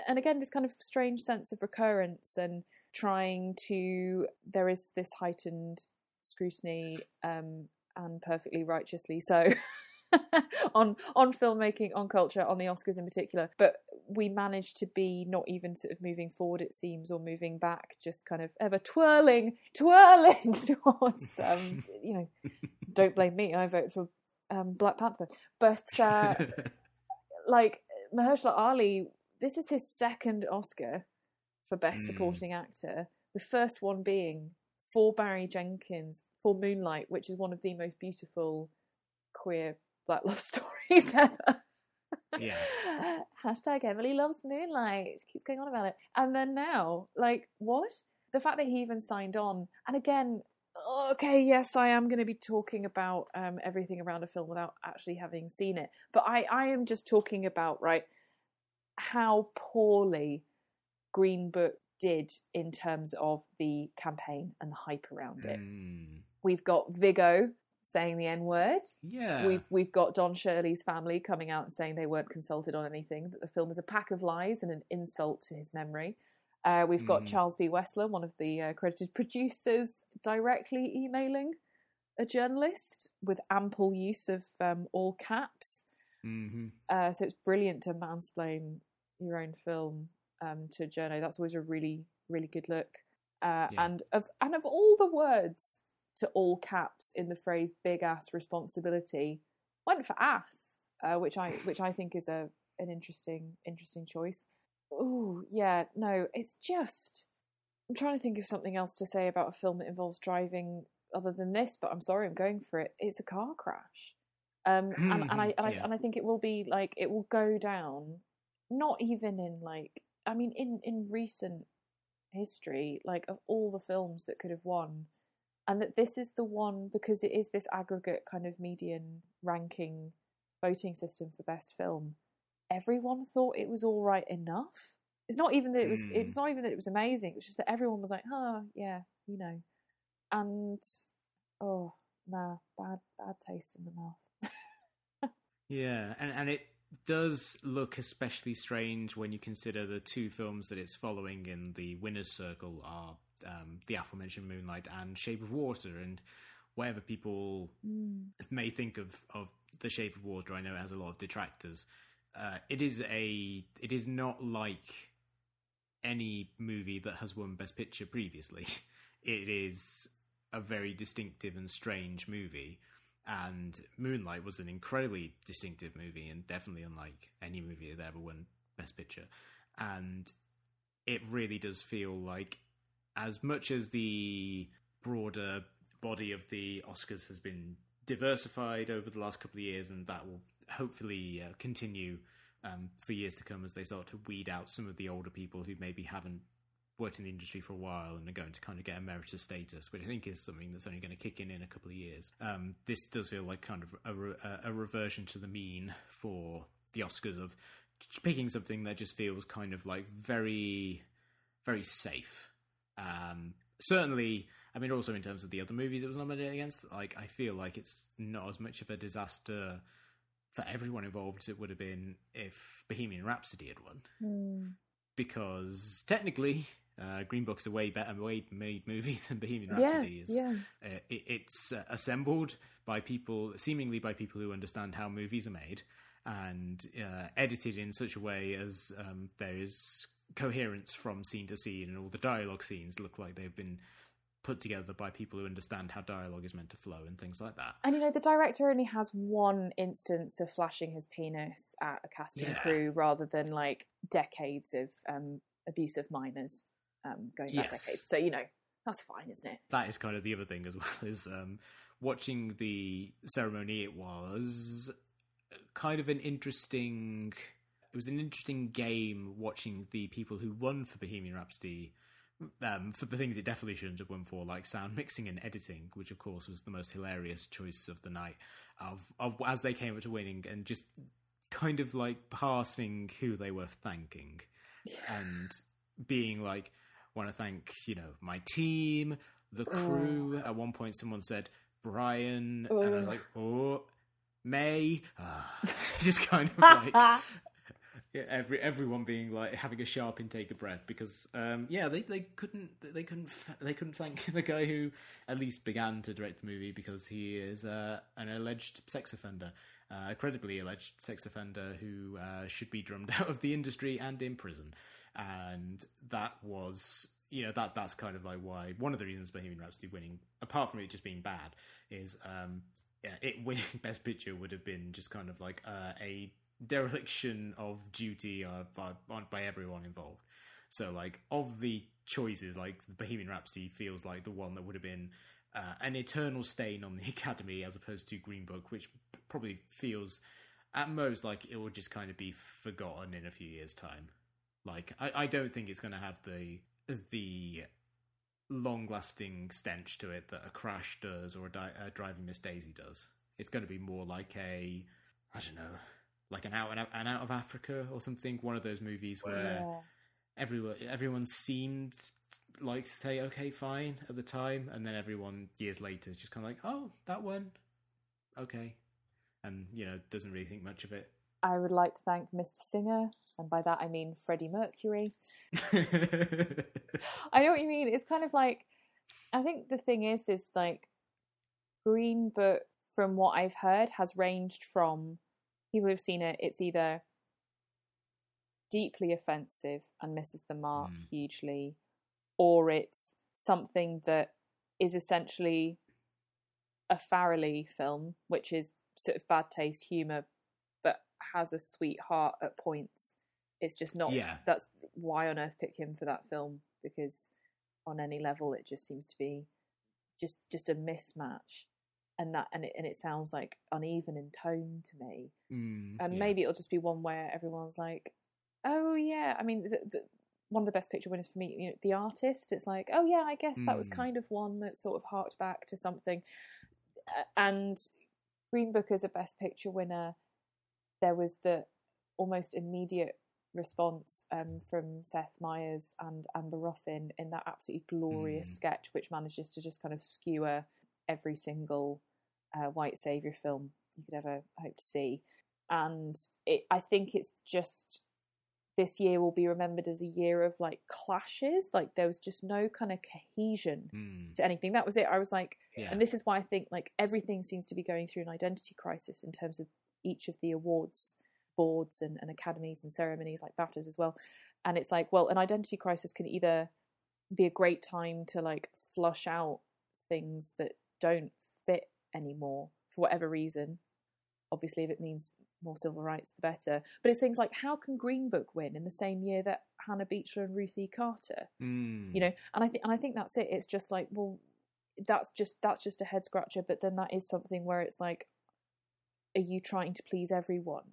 and again this kind of strange sense of recurrence and trying to there is this heightened scrutiny um, and perfectly righteously so on on filmmaking on culture on the oscars in particular but we managed to be not even sort of moving forward, it seems, or moving back, just kind of ever twirling, twirling towards, um, you know, don't blame me, I vote for um, Black Panther. But, uh, like, Mahershala Ali, this is his second Oscar for Best mm. Supporting Actor, the first one being for Barry Jenkins for Moonlight, which is one of the most beautiful queer black love stories ever yeah. Hashtag Emily loves Moonlight. She Keeps going on about it. And then now, like, what? The fact that he even signed on, and again, okay, yes, I am going to be talking about um, everything around a film without actually having seen it. But I, I am just talking about, right, how poorly Green Book did in terms of the campaign and the hype around it. Mm. We've got Viggo saying the N word. Yeah. We've we've got Don Shirley's family coming out and saying they weren't consulted on anything, that the film is a pack of lies and an insult to his memory. Uh, we've got mm. Charles B. Wessler, one of the uh, credited producers, directly emailing a journalist with ample use of um, all caps. Mm-hmm. Uh, so it's brilliant to mansplain your own film um, to a journo. That's always a really, really good look. Uh, yeah. And of and of all the words to all caps in the phrase "big ass responsibility" went for ass, uh, which I which I think is a an interesting interesting choice. Oh yeah, no, it's just I'm trying to think of something else to say about a film that involves driving other than this, but I'm sorry, I'm going for it. It's a car crash, um, and, and I and I, and I think it will be like it will go down. Not even in like I mean in in recent history, like of all the films that could have won, and that this is the one because it is this aggregate kind of median ranking voting system for best film everyone thought it was all right enough. It's not even that it was mm. it's not even that it was amazing it's just that everyone was like oh yeah you know. And oh nah bad bad taste in the mouth. Yeah and and it does look especially strange when you consider the two films that it's following in the winners circle are um, the aforementioned Moonlight and Shape of Water, and whatever people mm. may think of of the Shape of Water, I know it has a lot of detractors. Uh, it is a it is not like any movie that has won Best Picture previously. It is a very distinctive and strange movie. And Moonlight was an incredibly distinctive movie and definitely unlike any movie that ever won Best Picture. And it really does feel like, as much as the broader body of the Oscars has been diversified over the last couple of years, and that will hopefully uh, continue um, for years to come as they start to weed out some of the older people who maybe haven't worked in the industry for a while and are going to kind of get emeritus status, which I think is something that's only going to kick in in a couple of years. Um, this does feel like kind of a, re- a, reversion to the mean for the Oscars of picking something that just feels kind of like very, very safe. Um, certainly, I mean, also in terms of the other movies it was nominated against, like I feel like it's not as much of a disaster for everyone involved as it would have been if Bohemian Rhapsody had won. Mm. Because technically, uh, Green Book's a way better way made movie than Bohemian Rhapsody yeah, is. Yeah. Uh, it, it's uh, assembled by people, seemingly by people who understand how movies are made, and uh, edited in such a way as um, there is coherence from scene to scene, and all the dialogue scenes look like they've been put together by people who understand how dialogue is meant to flow and things like that. And you know, the director only has one instance of flashing his penis at a casting yeah. crew rather than like decades of um, abuse of minors um, going back yes. decades. So you know, that's fine, isn't it? That is kind of the other thing as well. Is um, watching the ceremony. It was kind of an interesting. It was an interesting game watching the people who won for Bohemian Rhapsody um, for the things it definitely shouldn't have won for, like sound mixing and editing, which of course was the most hilarious choice of the night. Of, of as they came up to winning and just kind of like passing who they were thanking, and being like, "Want to thank you know my team, the crew." Oh. At one point, someone said Brian, oh. and I was like, "Oh." May, uh, just kind of like every everyone being like having a sharp intake of breath because um, yeah they, they couldn't they couldn't they couldn't thank the guy who at least began to direct the movie because he is uh, an alleged sex offender uh, a credibly alleged sex offender who uh, should be drummed out of the industry and in prison. And that was you know that that's kind of like why one of the reasons Bohemian Rhapsody winning apart from it just being bad is um, yeah, it winning Best Picture would have been just kind of like uh, a dereliction of duty uh, by, by everyone involved. So, like, of the choices, like, the Bohemian Rhapsody feels like the one that would have been uh, an eternal stain on the Academy as opposed to Green Book, which probably feels at most like it will just kind of be forgotten in a few years' time. Like, I, I don't think it's going to have the the long lasting stench to it that a Crash does or a, di- a Driving Miss Daisy does. It's going to be more like a, I don't know, like an out and out, of Africa or something. One of those movies where yeah. everyone everyone seemed like to say okay, fine at the time, and then everyone years later is just kind of like, oh, that one, okay, and you know doesn't really think much of it. I would like to thank Mr. Singer, and by that I mean Freddie Mercury. I know what you mean. It's kind of like I think the thing is, is like Green Book, from what I've heard, has ranged from people who've seen it, it's either deeply offensive and misses the mark mm. hugely, or it's something that is essentially a Farrelly film, which is sort of bad taste humor, but has a sweet heart at points. It's just not. Yeah. That's why on earth pick him for that film because on any level it just seems to be just just a mismatch and that and it and it sounds like uneven in tone to me. Mm, and yeah. maybe it'll just be one where everyone's like, "Oh yeah." I mean, the, the, one of the best picture winners for me, you know, the artist. It's like, "Oh yeah, I guess mm. that was mm. kind of one that sort of harked back to something." And Green Book as a best picture winner, there was the almost immediate response um, from Seth Meyers and Amber Ruffin in that absolutely glorious mm. sketch, which manages to just kind of skewer every single uh, white savior film you could ever hope to see. And it, I think it's just this year will be remembered as a year of like clashes. Like there was just no kind of cohesion mm. to anything. That was it. I was like, yeah. and this is why I think like everything seems to be going through an identity crisis in terms of each of the awards boards and, and academies and ceremonies like BAFTAs as well. And it's like, well, an identity crisis can either be a great time to like flush out things that don't fit anymore for whatever reason. Obviously, if it means more civil rights, the better. But it's things like how can Green Book win in the same year that Hannah Beachler and Ruthie Carter? Mm. You know, and I think and I think that's it. It's just like, well, that's just that's just a head scratcher. But then that is something where it's like, are you trying to please everyone?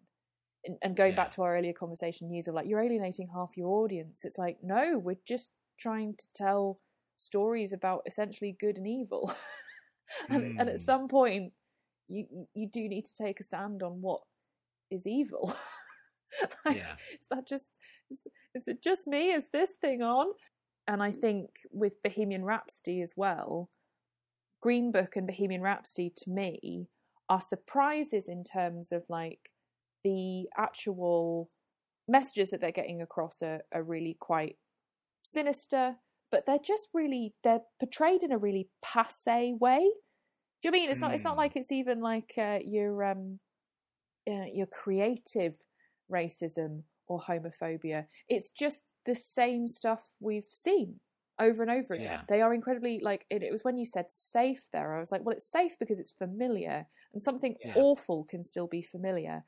And, and going Yeah. back to our earlier conversation, news of like you're alienating half your audience. It's like, no, we're just trying to tell stories about essentially good and evil. and, and at Mm. some point, you you do need to take a stand on what is evil. like, Yeah. is that just is, is it just me? Is this thing on? And I think with Bohemian Rhapsody as well, Green Book and Bohemian Rhapsody to me are surprises in terms of like the actual messages that they're getting across are, are really quite sinister, but they're just really they're portrayed in a really passe way. Do you mean it's not? It's not Mm. like it's even like uh, your um, uh, your creative racism or homophobia. It's just the same stuff we've seen over and over again. Yeah. They are incredibly like it, it was when you said safe there. I was like, well, it's safe because it's familiar, and something Yeah. awful can still be familiar.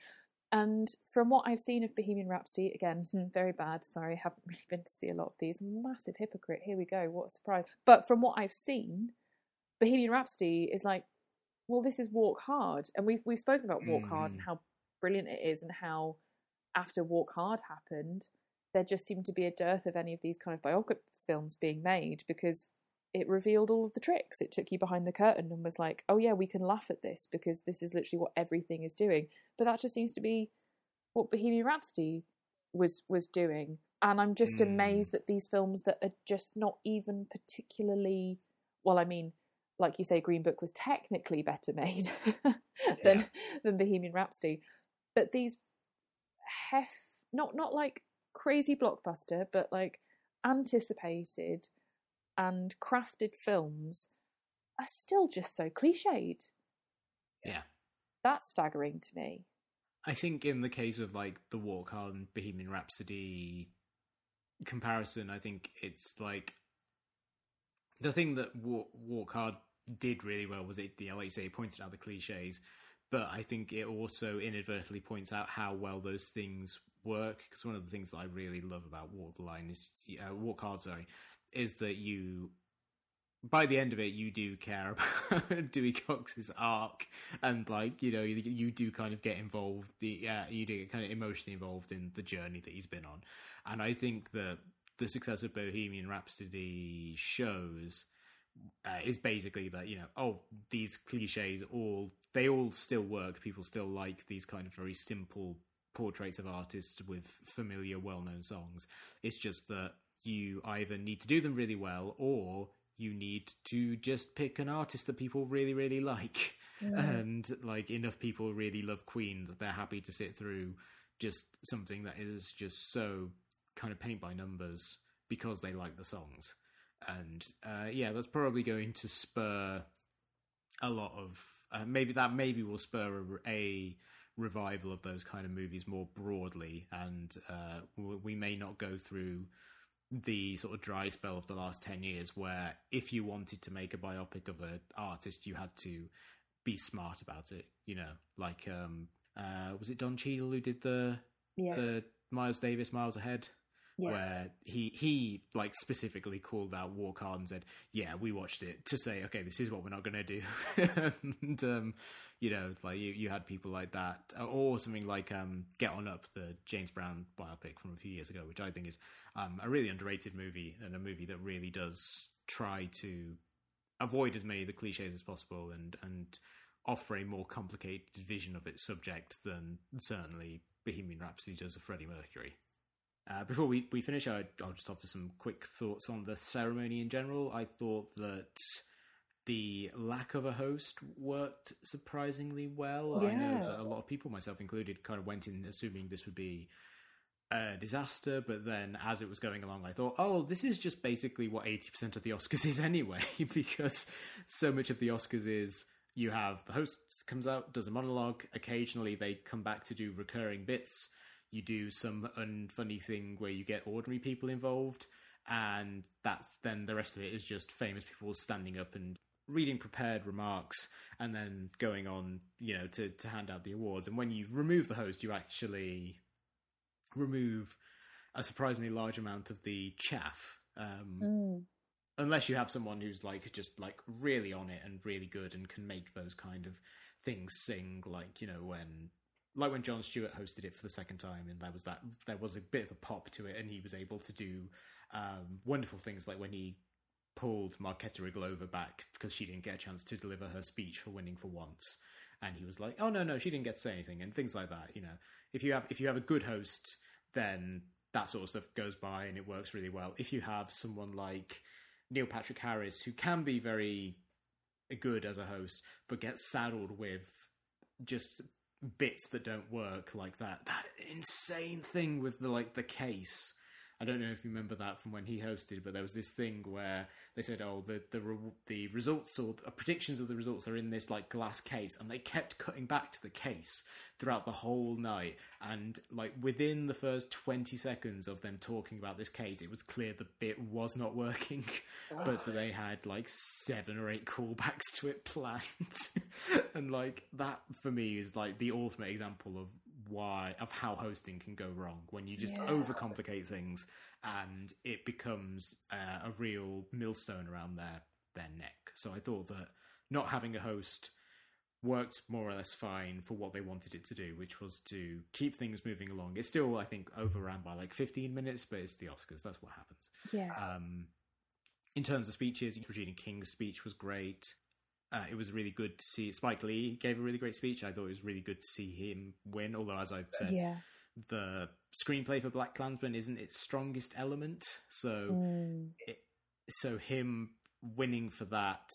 And from what I've seen of Bohemian Rhapsody, again, very bad. Sorry, I haven't really been to see a lot of these. Massive hypocrite. Here we go. What a surprise. But from what I've seen, Bohemian Rhapsody is like, well, this is Walk Hard, and we've we've spoken about Walk Hard and Mm. how brilliant it is, and how after Walk Hard happened, there just seemed to be a dearth of any of these kind of biopic films being made because it revealed all of the tricks. It took you behind the curtain and was like, oh yeah, we can laugh at this because this is literally what everything is doing. But that just seems to be what Bohemian Rhapsody was was doing. And I'm just Mm. amazed that these films that are just not even particularly well, I mean, like you say, Green Book was technically better made than Yeah. than Bohemian Rhapsody. But these hef not not like crazy blockbuster, but like anticipated and crafted films are still just so cliched. Yeah. That's staggering to me. I think in the case of like the Walk Hard and Bohemian Rhapsody comparison, I think it's like the thing that Walk, Walk Hard did really well was it, yeah, like you say, it pointed out the cliches, but I think it also inadvertently points out how well those things work. Because one of the things that I really love about Walk the Line is uh, Walk Hard, sorry, is that you by the end of it, you do care about Dewey Cox's arc, and like you know, you, you do kind of get involved. The you do get kind of emotionally involved in the journey that he's been on, and I think that the success of Bohemian Rhapsody shows uh, is basically that you know, oh, these cliches all they all still work. People still like these kind of very simple portraits of artists with familiar, well-known songs. It's just that you either need to do them really well or you need to just pick an artist that people really really like. And like enough people really love queen that they're happy to sit through just something that is just so kind of paint by numbers because they like the songs. And uh, yeah that's probably going to spur a lot of uh, maybe that maybe will spur a, a revival of those kind of movies more broadly. And uh, we may not go through the sort of dry spell of the last 10 years where if you wanted to make a biopic of an artist you had to be smart about it you know like um uh was it don Cheadle who did the Yes. the miles davis miles ahead yes. where he he like specifically called out Walk Hard and said, "Yeah, we watched it to say, okay, this is what we're not going to do." and um, you know, like you, you had people like that, or something like um, Get On Up, the James Brown biopic from a few years ago, which I think is um, a really underrated movie and a movie that really does try to avoid as many of the cliches as possible and and offer a more complicated vision of its subject than certainly Bohemian Rhapsody does of Freddie Mercury. Uh, before we, we finish, I, I'll just offer some quick thoughts on the ceremony in general. I thought that the lack of a host worked surprisingly well. I know that a lot of people, myself included, kind of went in assuming this would be a disaster, but then as it was going along, I thought, oh, this is just basically what 80% of the Oscars is anyway, because so much of the Oscars is you have the host comes out, does a monologue, occasionally they come back to do recurring bits you do some unfunny thing where you get ordinary people involved and that's then the rest of it is just famous people standing up and reading prepared remarks and then going on, you know, to to hand out the awards. And when you remove the host, you actually remove a surprisingly large amount of the chaff. Um, Mm. unless you have someone who's like just like really on it and really good and can make those kind of things sing like you know when like when Jon Stewart hosted it for the second time and there was that there was a bit of a pop to it and he was able to do um, wonderful things like when he pulled Marketa Irglova back because she didn't get a chance to deliver her speech for winning for once. And he was like oh no no she didn't get to say anything and things like that you know. If you have if you have a good host then that sort of stuff goes by and it works really well. If you have someone like Neil Patrick Harris, who can be very good as a host, but gets saddled with just bits that don't work, like that that insane thing with the like the case. I don't know if you remember that from when he hosted, but there was this thing where they said, "Oh, the the re- the results or the predictions of the results are in this like glass case," and they kept cutting back to the case throughout the whole night. And like within the first twenty seconds of them talking about this case, it was clear the bit was not working, but they had like seven or eight callbacks to it planned, and like that for me is like the ultimate example of why of how hosting can go wrong when you just Yeah. overcomplicate things and it becomes uh, a real millstone around their their neck. So I thought that not having a host worked more or less fine for what they wanted it to do, which was to keep things moving along. It's still, I think, overran by like 15 minutes, but it's the Oscars. That's what happens. Yeah. Um, in terms of speeches, Regina King's speech was great. Uh, it was really good to see Spike Lee gave a really great speech. I thought it was really good to see him win. Although, as I've said, yeah. the screenplay for BlacKkKlansman isn't its strongest element. So, Mm. so him winning for that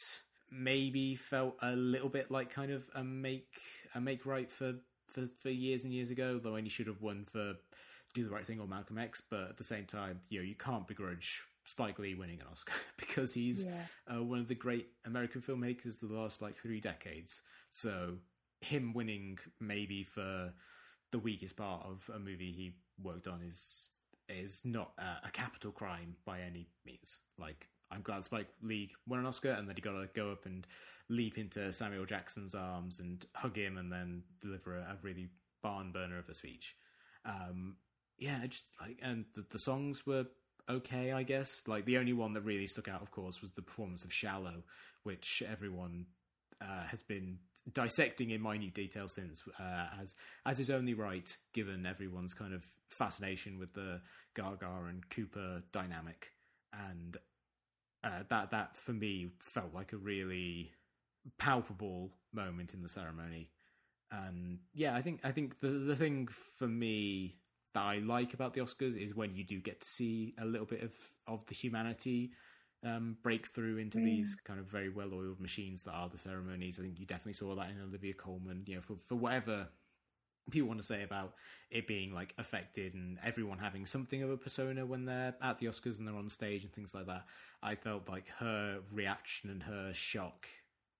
maybe felt a little bit like kind of a make a make right for for, for years and years ago. Though he should have won for Do the Right Thing or Malcolm X. But at the same time, you know, you can't begrudge Spike Lee winning an Oscar because he's Yeah. uh, one of the great American filmmakers of the last like three decades. So him winning maybe for the weakest part of a movie he worked on is is not a, a capital crime by any means. Like I'm glad Spike Lee won an Oscar and that he got to go up and leap into Samuel Jackson's arms and hug him and then deliver a, a really barn burner of a speech. Um, yeah, just like and the, the songs were okay, I guess. Like the only one that really stuck out, of course, was the performance of "Shallow," which everyone uh, has been dissecting in minute detail since, uh, as as is only right, given everyone's kind of fascination with the Gaga and Cooper dynamic, and uh, that that for me felt like a really palpable moment in the ceremony. And yeah, I think I think the the thing for me that I like about the Oscars is when you do get to see a little bit of of the humanity um, break through into Mm. these kind of very well oiled machines that are the ceremonies. I think you definitely saw that in Olivia Colman. You know, for for whatever people want to say about it being like affected and everyone having something of a persona when they're at the Oscars and they're on stage and things like that. I felt like her reaction and her shock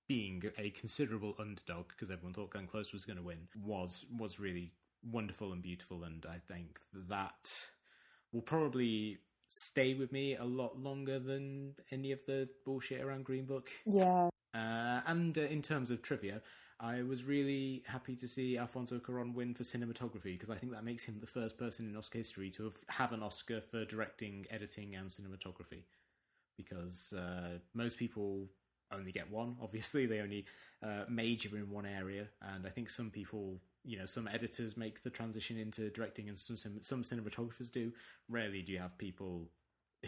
being a considerable underdog because everyone thought Glenn Close was going to win was was really wonderful and beautiful and I think that will probably stay with me a lot longer than any of the bullshit around Green Book. Yeah. Uh, and uh, in terms of trivia, I was really happy to see Alfonso Cuarón win for cinematography because I think that makes him the first person in Oscar history to have, have an Oscar for directing, editing, and cinematography. Because uh, most people only get one. Obviously, they only uh, major in one area, and I think some people, you know, some editors make the transition into directing, and some some cinematographers do. Rarely do you have people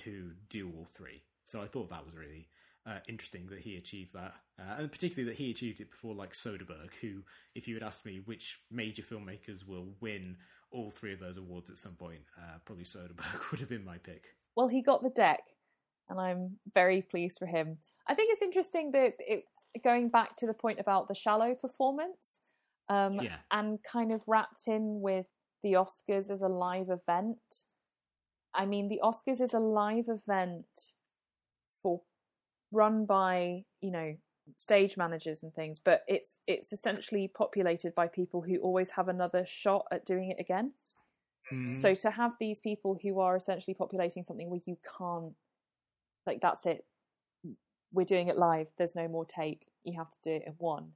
who do all three. So I thought that was really uh, interesting that he achieved that, uh, and particularly that he achieved it before like Soderbergh, who, if you had asked me which major filmmakers will win all three of those awards at some point, uh, probably Soderbergh would have been my pick. Well, he got the deck, and I'm very pleased for him. I think it's interesting that it going back to the point about the shallow performance, um, Yeah. and kind of wrapped in with the Oscars as a live event. I mean, the Oscars is a live event for run by you know stage managers and things, but it's it's essentially populated by people who always have another shot at doing it again. So to have these people who are essentially populating something where you can't, like, that's it, we're doing it live. There's no more take. You have to do it in one.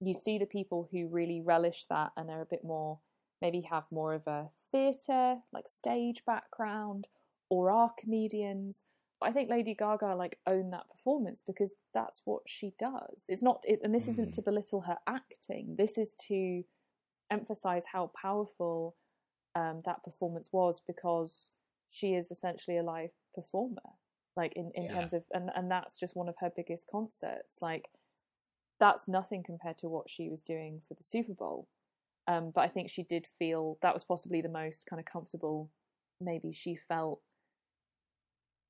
You see the people who really relish that and are a bit more, maybe have more of a theatre, like stage background, or are comedians. But I think Lady Gaga like owned that performance because that's what she does. It's not, it, and this mm. isn't to belittle her acting. This is to emphasize how powerful um, that performance was because she is essentially a live performer like in, in yeah. terms of and, and that's just one of her biggest concerts like that's nothing compared to what she was doing for the super bowl um, but i think she did feel that was possibly the most kind of comfortable maybe she felt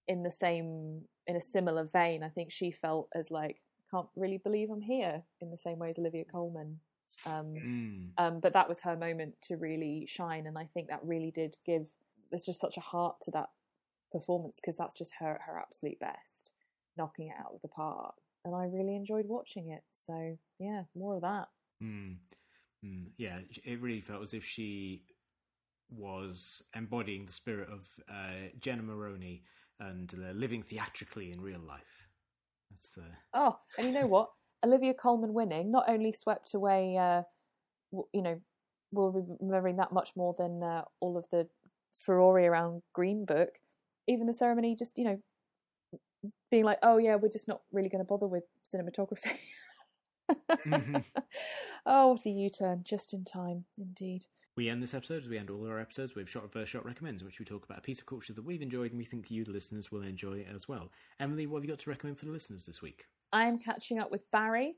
in the same in a similar vein i think she felt as like can't really believe i'm here in the same way as olivia Colman. um, mm. um, but that was her moment to really shine and i think that really did give there's just such a heart to that performance because that's just her at her absolute best, knocking it out of the park. And I really enjoyed watching it. So yeah, more of that. Mm. Mm. Yeah, it really felt as if she was embodying the spirit of uh, Jenna Maroney and uh, living theatrically in real life. That's uh... oh, and you know what? Olivia Colman winning not only swept away, uh, you know, we'll be remembering that much more than uh, all of the furore around Green Book, even the ceremony just you know being like oh yeah we're just not really going to bother with cinematography mm-hmm. oh what a u-turn just in time indeed we end this episode as we end all our episodes with shot reverse shot recommends which we talk about a piece of culture that we've enjoyed and we think you the listeners will enjoy as well emily what have you got to recommend for the listeners this week i'm catching up with barry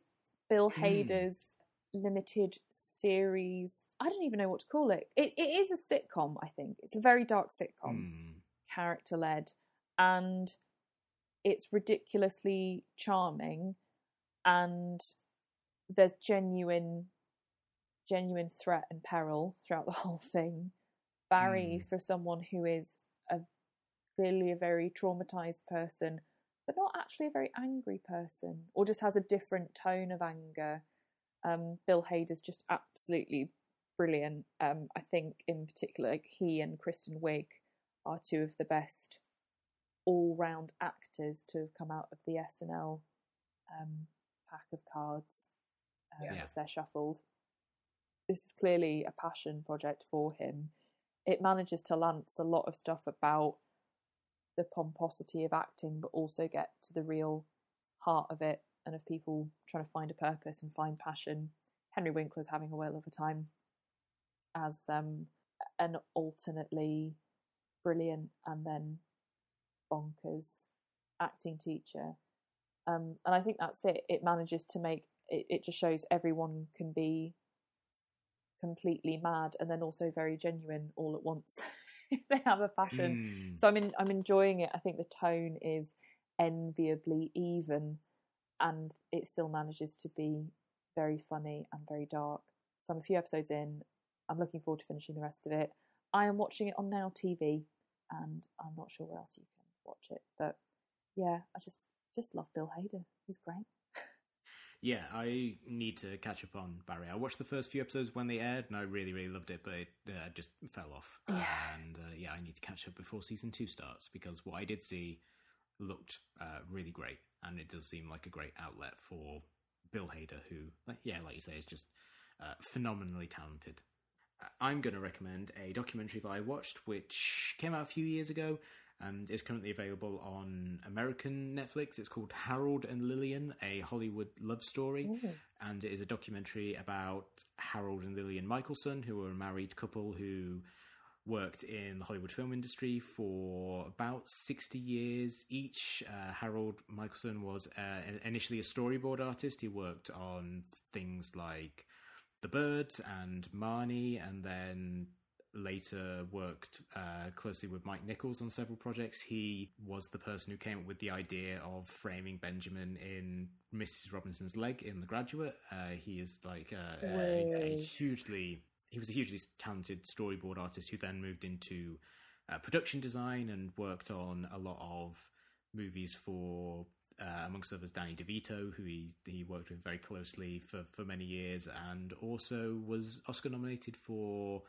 bill hmm. hader's mm. limited series i don't even know what to call it. it it is a sitcom i think it's a very dark sitcom mm character led and it's ridiculously charming and there's genuine genuine threat and peril throughout the whole thing barry mm. for someone who is a clearly a very traumatized person but not actually a very angry person or just has a different tone of anger um, bill hader's just absolutely brilliant um, i think in particular like he and kristen wiig are two of the best all round actors to have come out of the SNL um, pack of cards um, yeah. as they're shuffled. This is clearly a passion project for him. It manages to lance a lot of stuff about the pomposity of acting, but also get to the real heart of it and of people trying to find a purpose and find passion. Henry Winkler's having a whale of a time as um, an alternately brilliant and then bonkers acting teacher. Um, and I think that's it. It manages to make it, it just shows everyone can be completely mad and then also very genuine all at once. if they have a passion. Mm. So I'm in, I'm enjoying it. I think the tone is enviably even and it still manages to be very funny and very dark. So I'm a few episodes in. I'm looking forward to finishing the rest of it. I am watching it on Now TV, and I'm not sure where else you can watch it. But yeah, I just just love Bill Hader. He's great. yeah, I need to catch up on Barry. I watched the first few episodes when they aired, and I really, really loved it, but it uh, just fell off. Yeah. And uh, yeah, I need to catch up before season two starts because what I did see looked uh, really great, and it does seem like a great outlet for Bill Hader, who, yeah, like you say, is just uh, phenomenally talented. I'm going to recommend a documentary that I watched, which came out a few years ago and is currently available on American Netflix. It's called Harold and Lillian, a Hollywood love story. Ooh. And it is a documentary about Harold and Lillian Michelson, who were a married couple who worked in the Hollywood film industry for about 60 years each. Uh, Harold Michelson was uh, initially a storyboard artist. He worked on things like the Birds and Marnie, and then later worked uh, closely with Mike Nichols on several projects. He was the person who came up with the idea of framing Benjamin in Mrs. Robinson's leg in The Graduate. Uh, he is like a, a, a, hugely he was a hugely talented storyboard artist who then moved into uh, production design and worked on a lot of movies for uh, amongst others Danny DeVito, who he, he worked with very closely for, for many years, and also was Oscar nominated for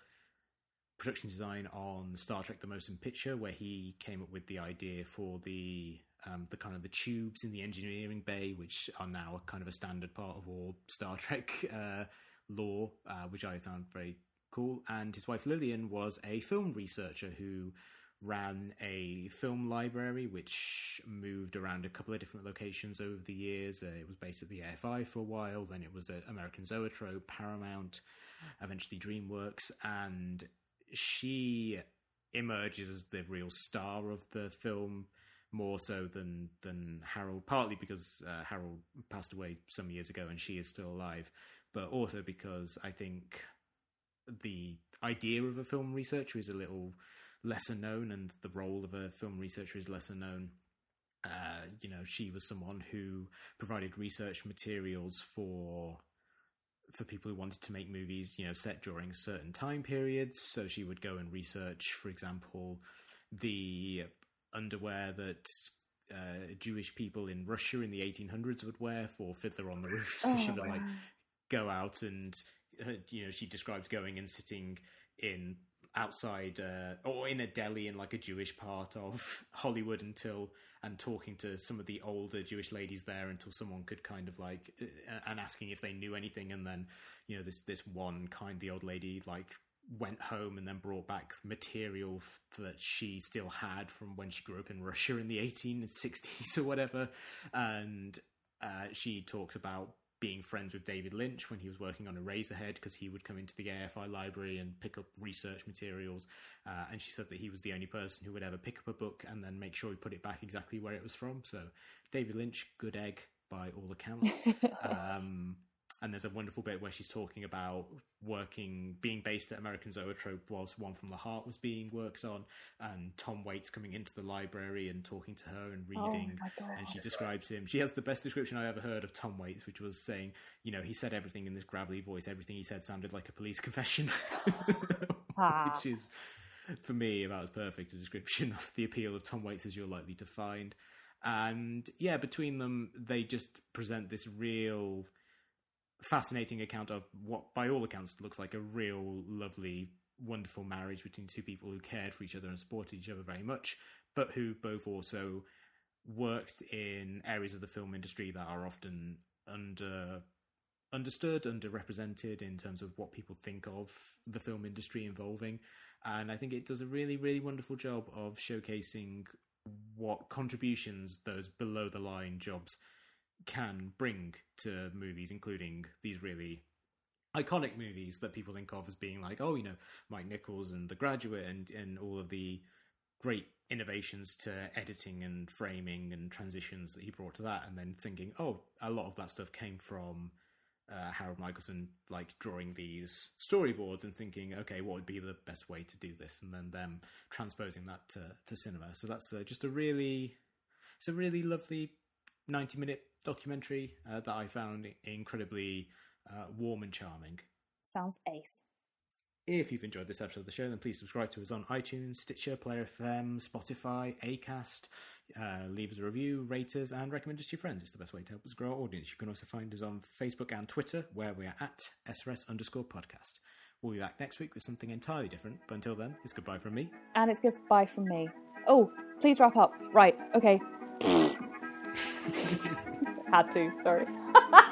production design on Star Trek The Motion Picture, where he came up with the idea for the um, the kind of the tubes in the engineering bay, which are now a kind of a standard part of all Star Trek uh, lore, uh, which I found very cool. And his wife Lillian was a film researcher who ran a film library which moved around a couple of different locations over the years. Uh, it was based at the AFI for a while, then it was at American Zoetrope, Paramount, eventually DreamWorks, and she emerges as the real star of the film more so than than Harold, partly because uh, Harold passed away some years ago and she is still alive, but also because I think the idea of a film researcher is a little lesser known, and the role of a film researcher is lesser known. Uh, you know, she was someone who provided research materials for for people who wanted to make movies, you know, set during certain time periods. So she would go and research, for example, the underwear that uh, Jewish people in Russia in the 1800s would wear for Fiddler on the Roof. So Oh, she would wow. like go out and uh, you know she describes going and sitting in outside uh, or in a deli in like a Jewish part of Hollywood until and talking to some of the older Jewish ladies there until someone could kind of like and asking if they knew anything and then you know this this one kindly old lady like went home and then brought back material that she still had from when she grew up in Russia in the 1860s or whatever. And uh, she talks about being friends with David Lynch when he was working on Eraserhead because he would come into the AFI library and pick up research materials. Uh, and she said that he was the only person who would ever pick up a book and then make sure he put it back exactly where it was from. So, David Lynch, good egg by all accounts. um, and there's a wonderful bit where she's talking about working, being based at American Zoetrope whilst One from the Heart was being worked on, and Tom Waits coming into the library and talking to her and Oh reading god. and she describes him. She has the best description I ever heard of Tom Waits, which was saying, you know, he said everything in this gravelly voice. Everything he said sounded like a police confession, Ah. which is, for me, about as perfect a description of the appeal of Tom Waits as you're likely to find. And yeah, between them, they just present this real fascinating account of what, by all accounts, looks like a real lovely, wonderful marriage between two people who cared for each other and supported each other very much, but who both also worked in areas of the film industry that are often under understood, underrepresented in terms of what people think of the film industry involving. And I think it does a really, really wonderful job of showcasing what contributions those below the line jobs can bring to movies, including these really iconic movies that people think of as being like, oh, you know, Mike Nichols and The Graduate and, and all of the great innovations to editing and framing and transitions that he brought to that, and then thinking, oh, a lot of that stuff came from uh, Harold Michelson, like drawing these storyboards and thinking, okay, what would be the best way to do this, and then them transposing that to, to cinema. So that's uh, just a really, it's a really lovely ninety-minute documentary uh, that I found incredibly uh, warm and charming. Sounds ace. If you've enjoyed this episode of the show, then please subscribe to us on iTunes, Stitcher, Player FM, Spotify, Acast. Uh, leave us a review, rate us, and recommend us to your friends. It's the best way to help us grow our audience. You can also find us on Facebook and Twitter, where we are at SRS underscore podcast. We'll be back next week with something entirely different, but until then, it's goodbye from me. And it's goodbye from me. Oh, please wrap up. Right, okay. Had to, sorry.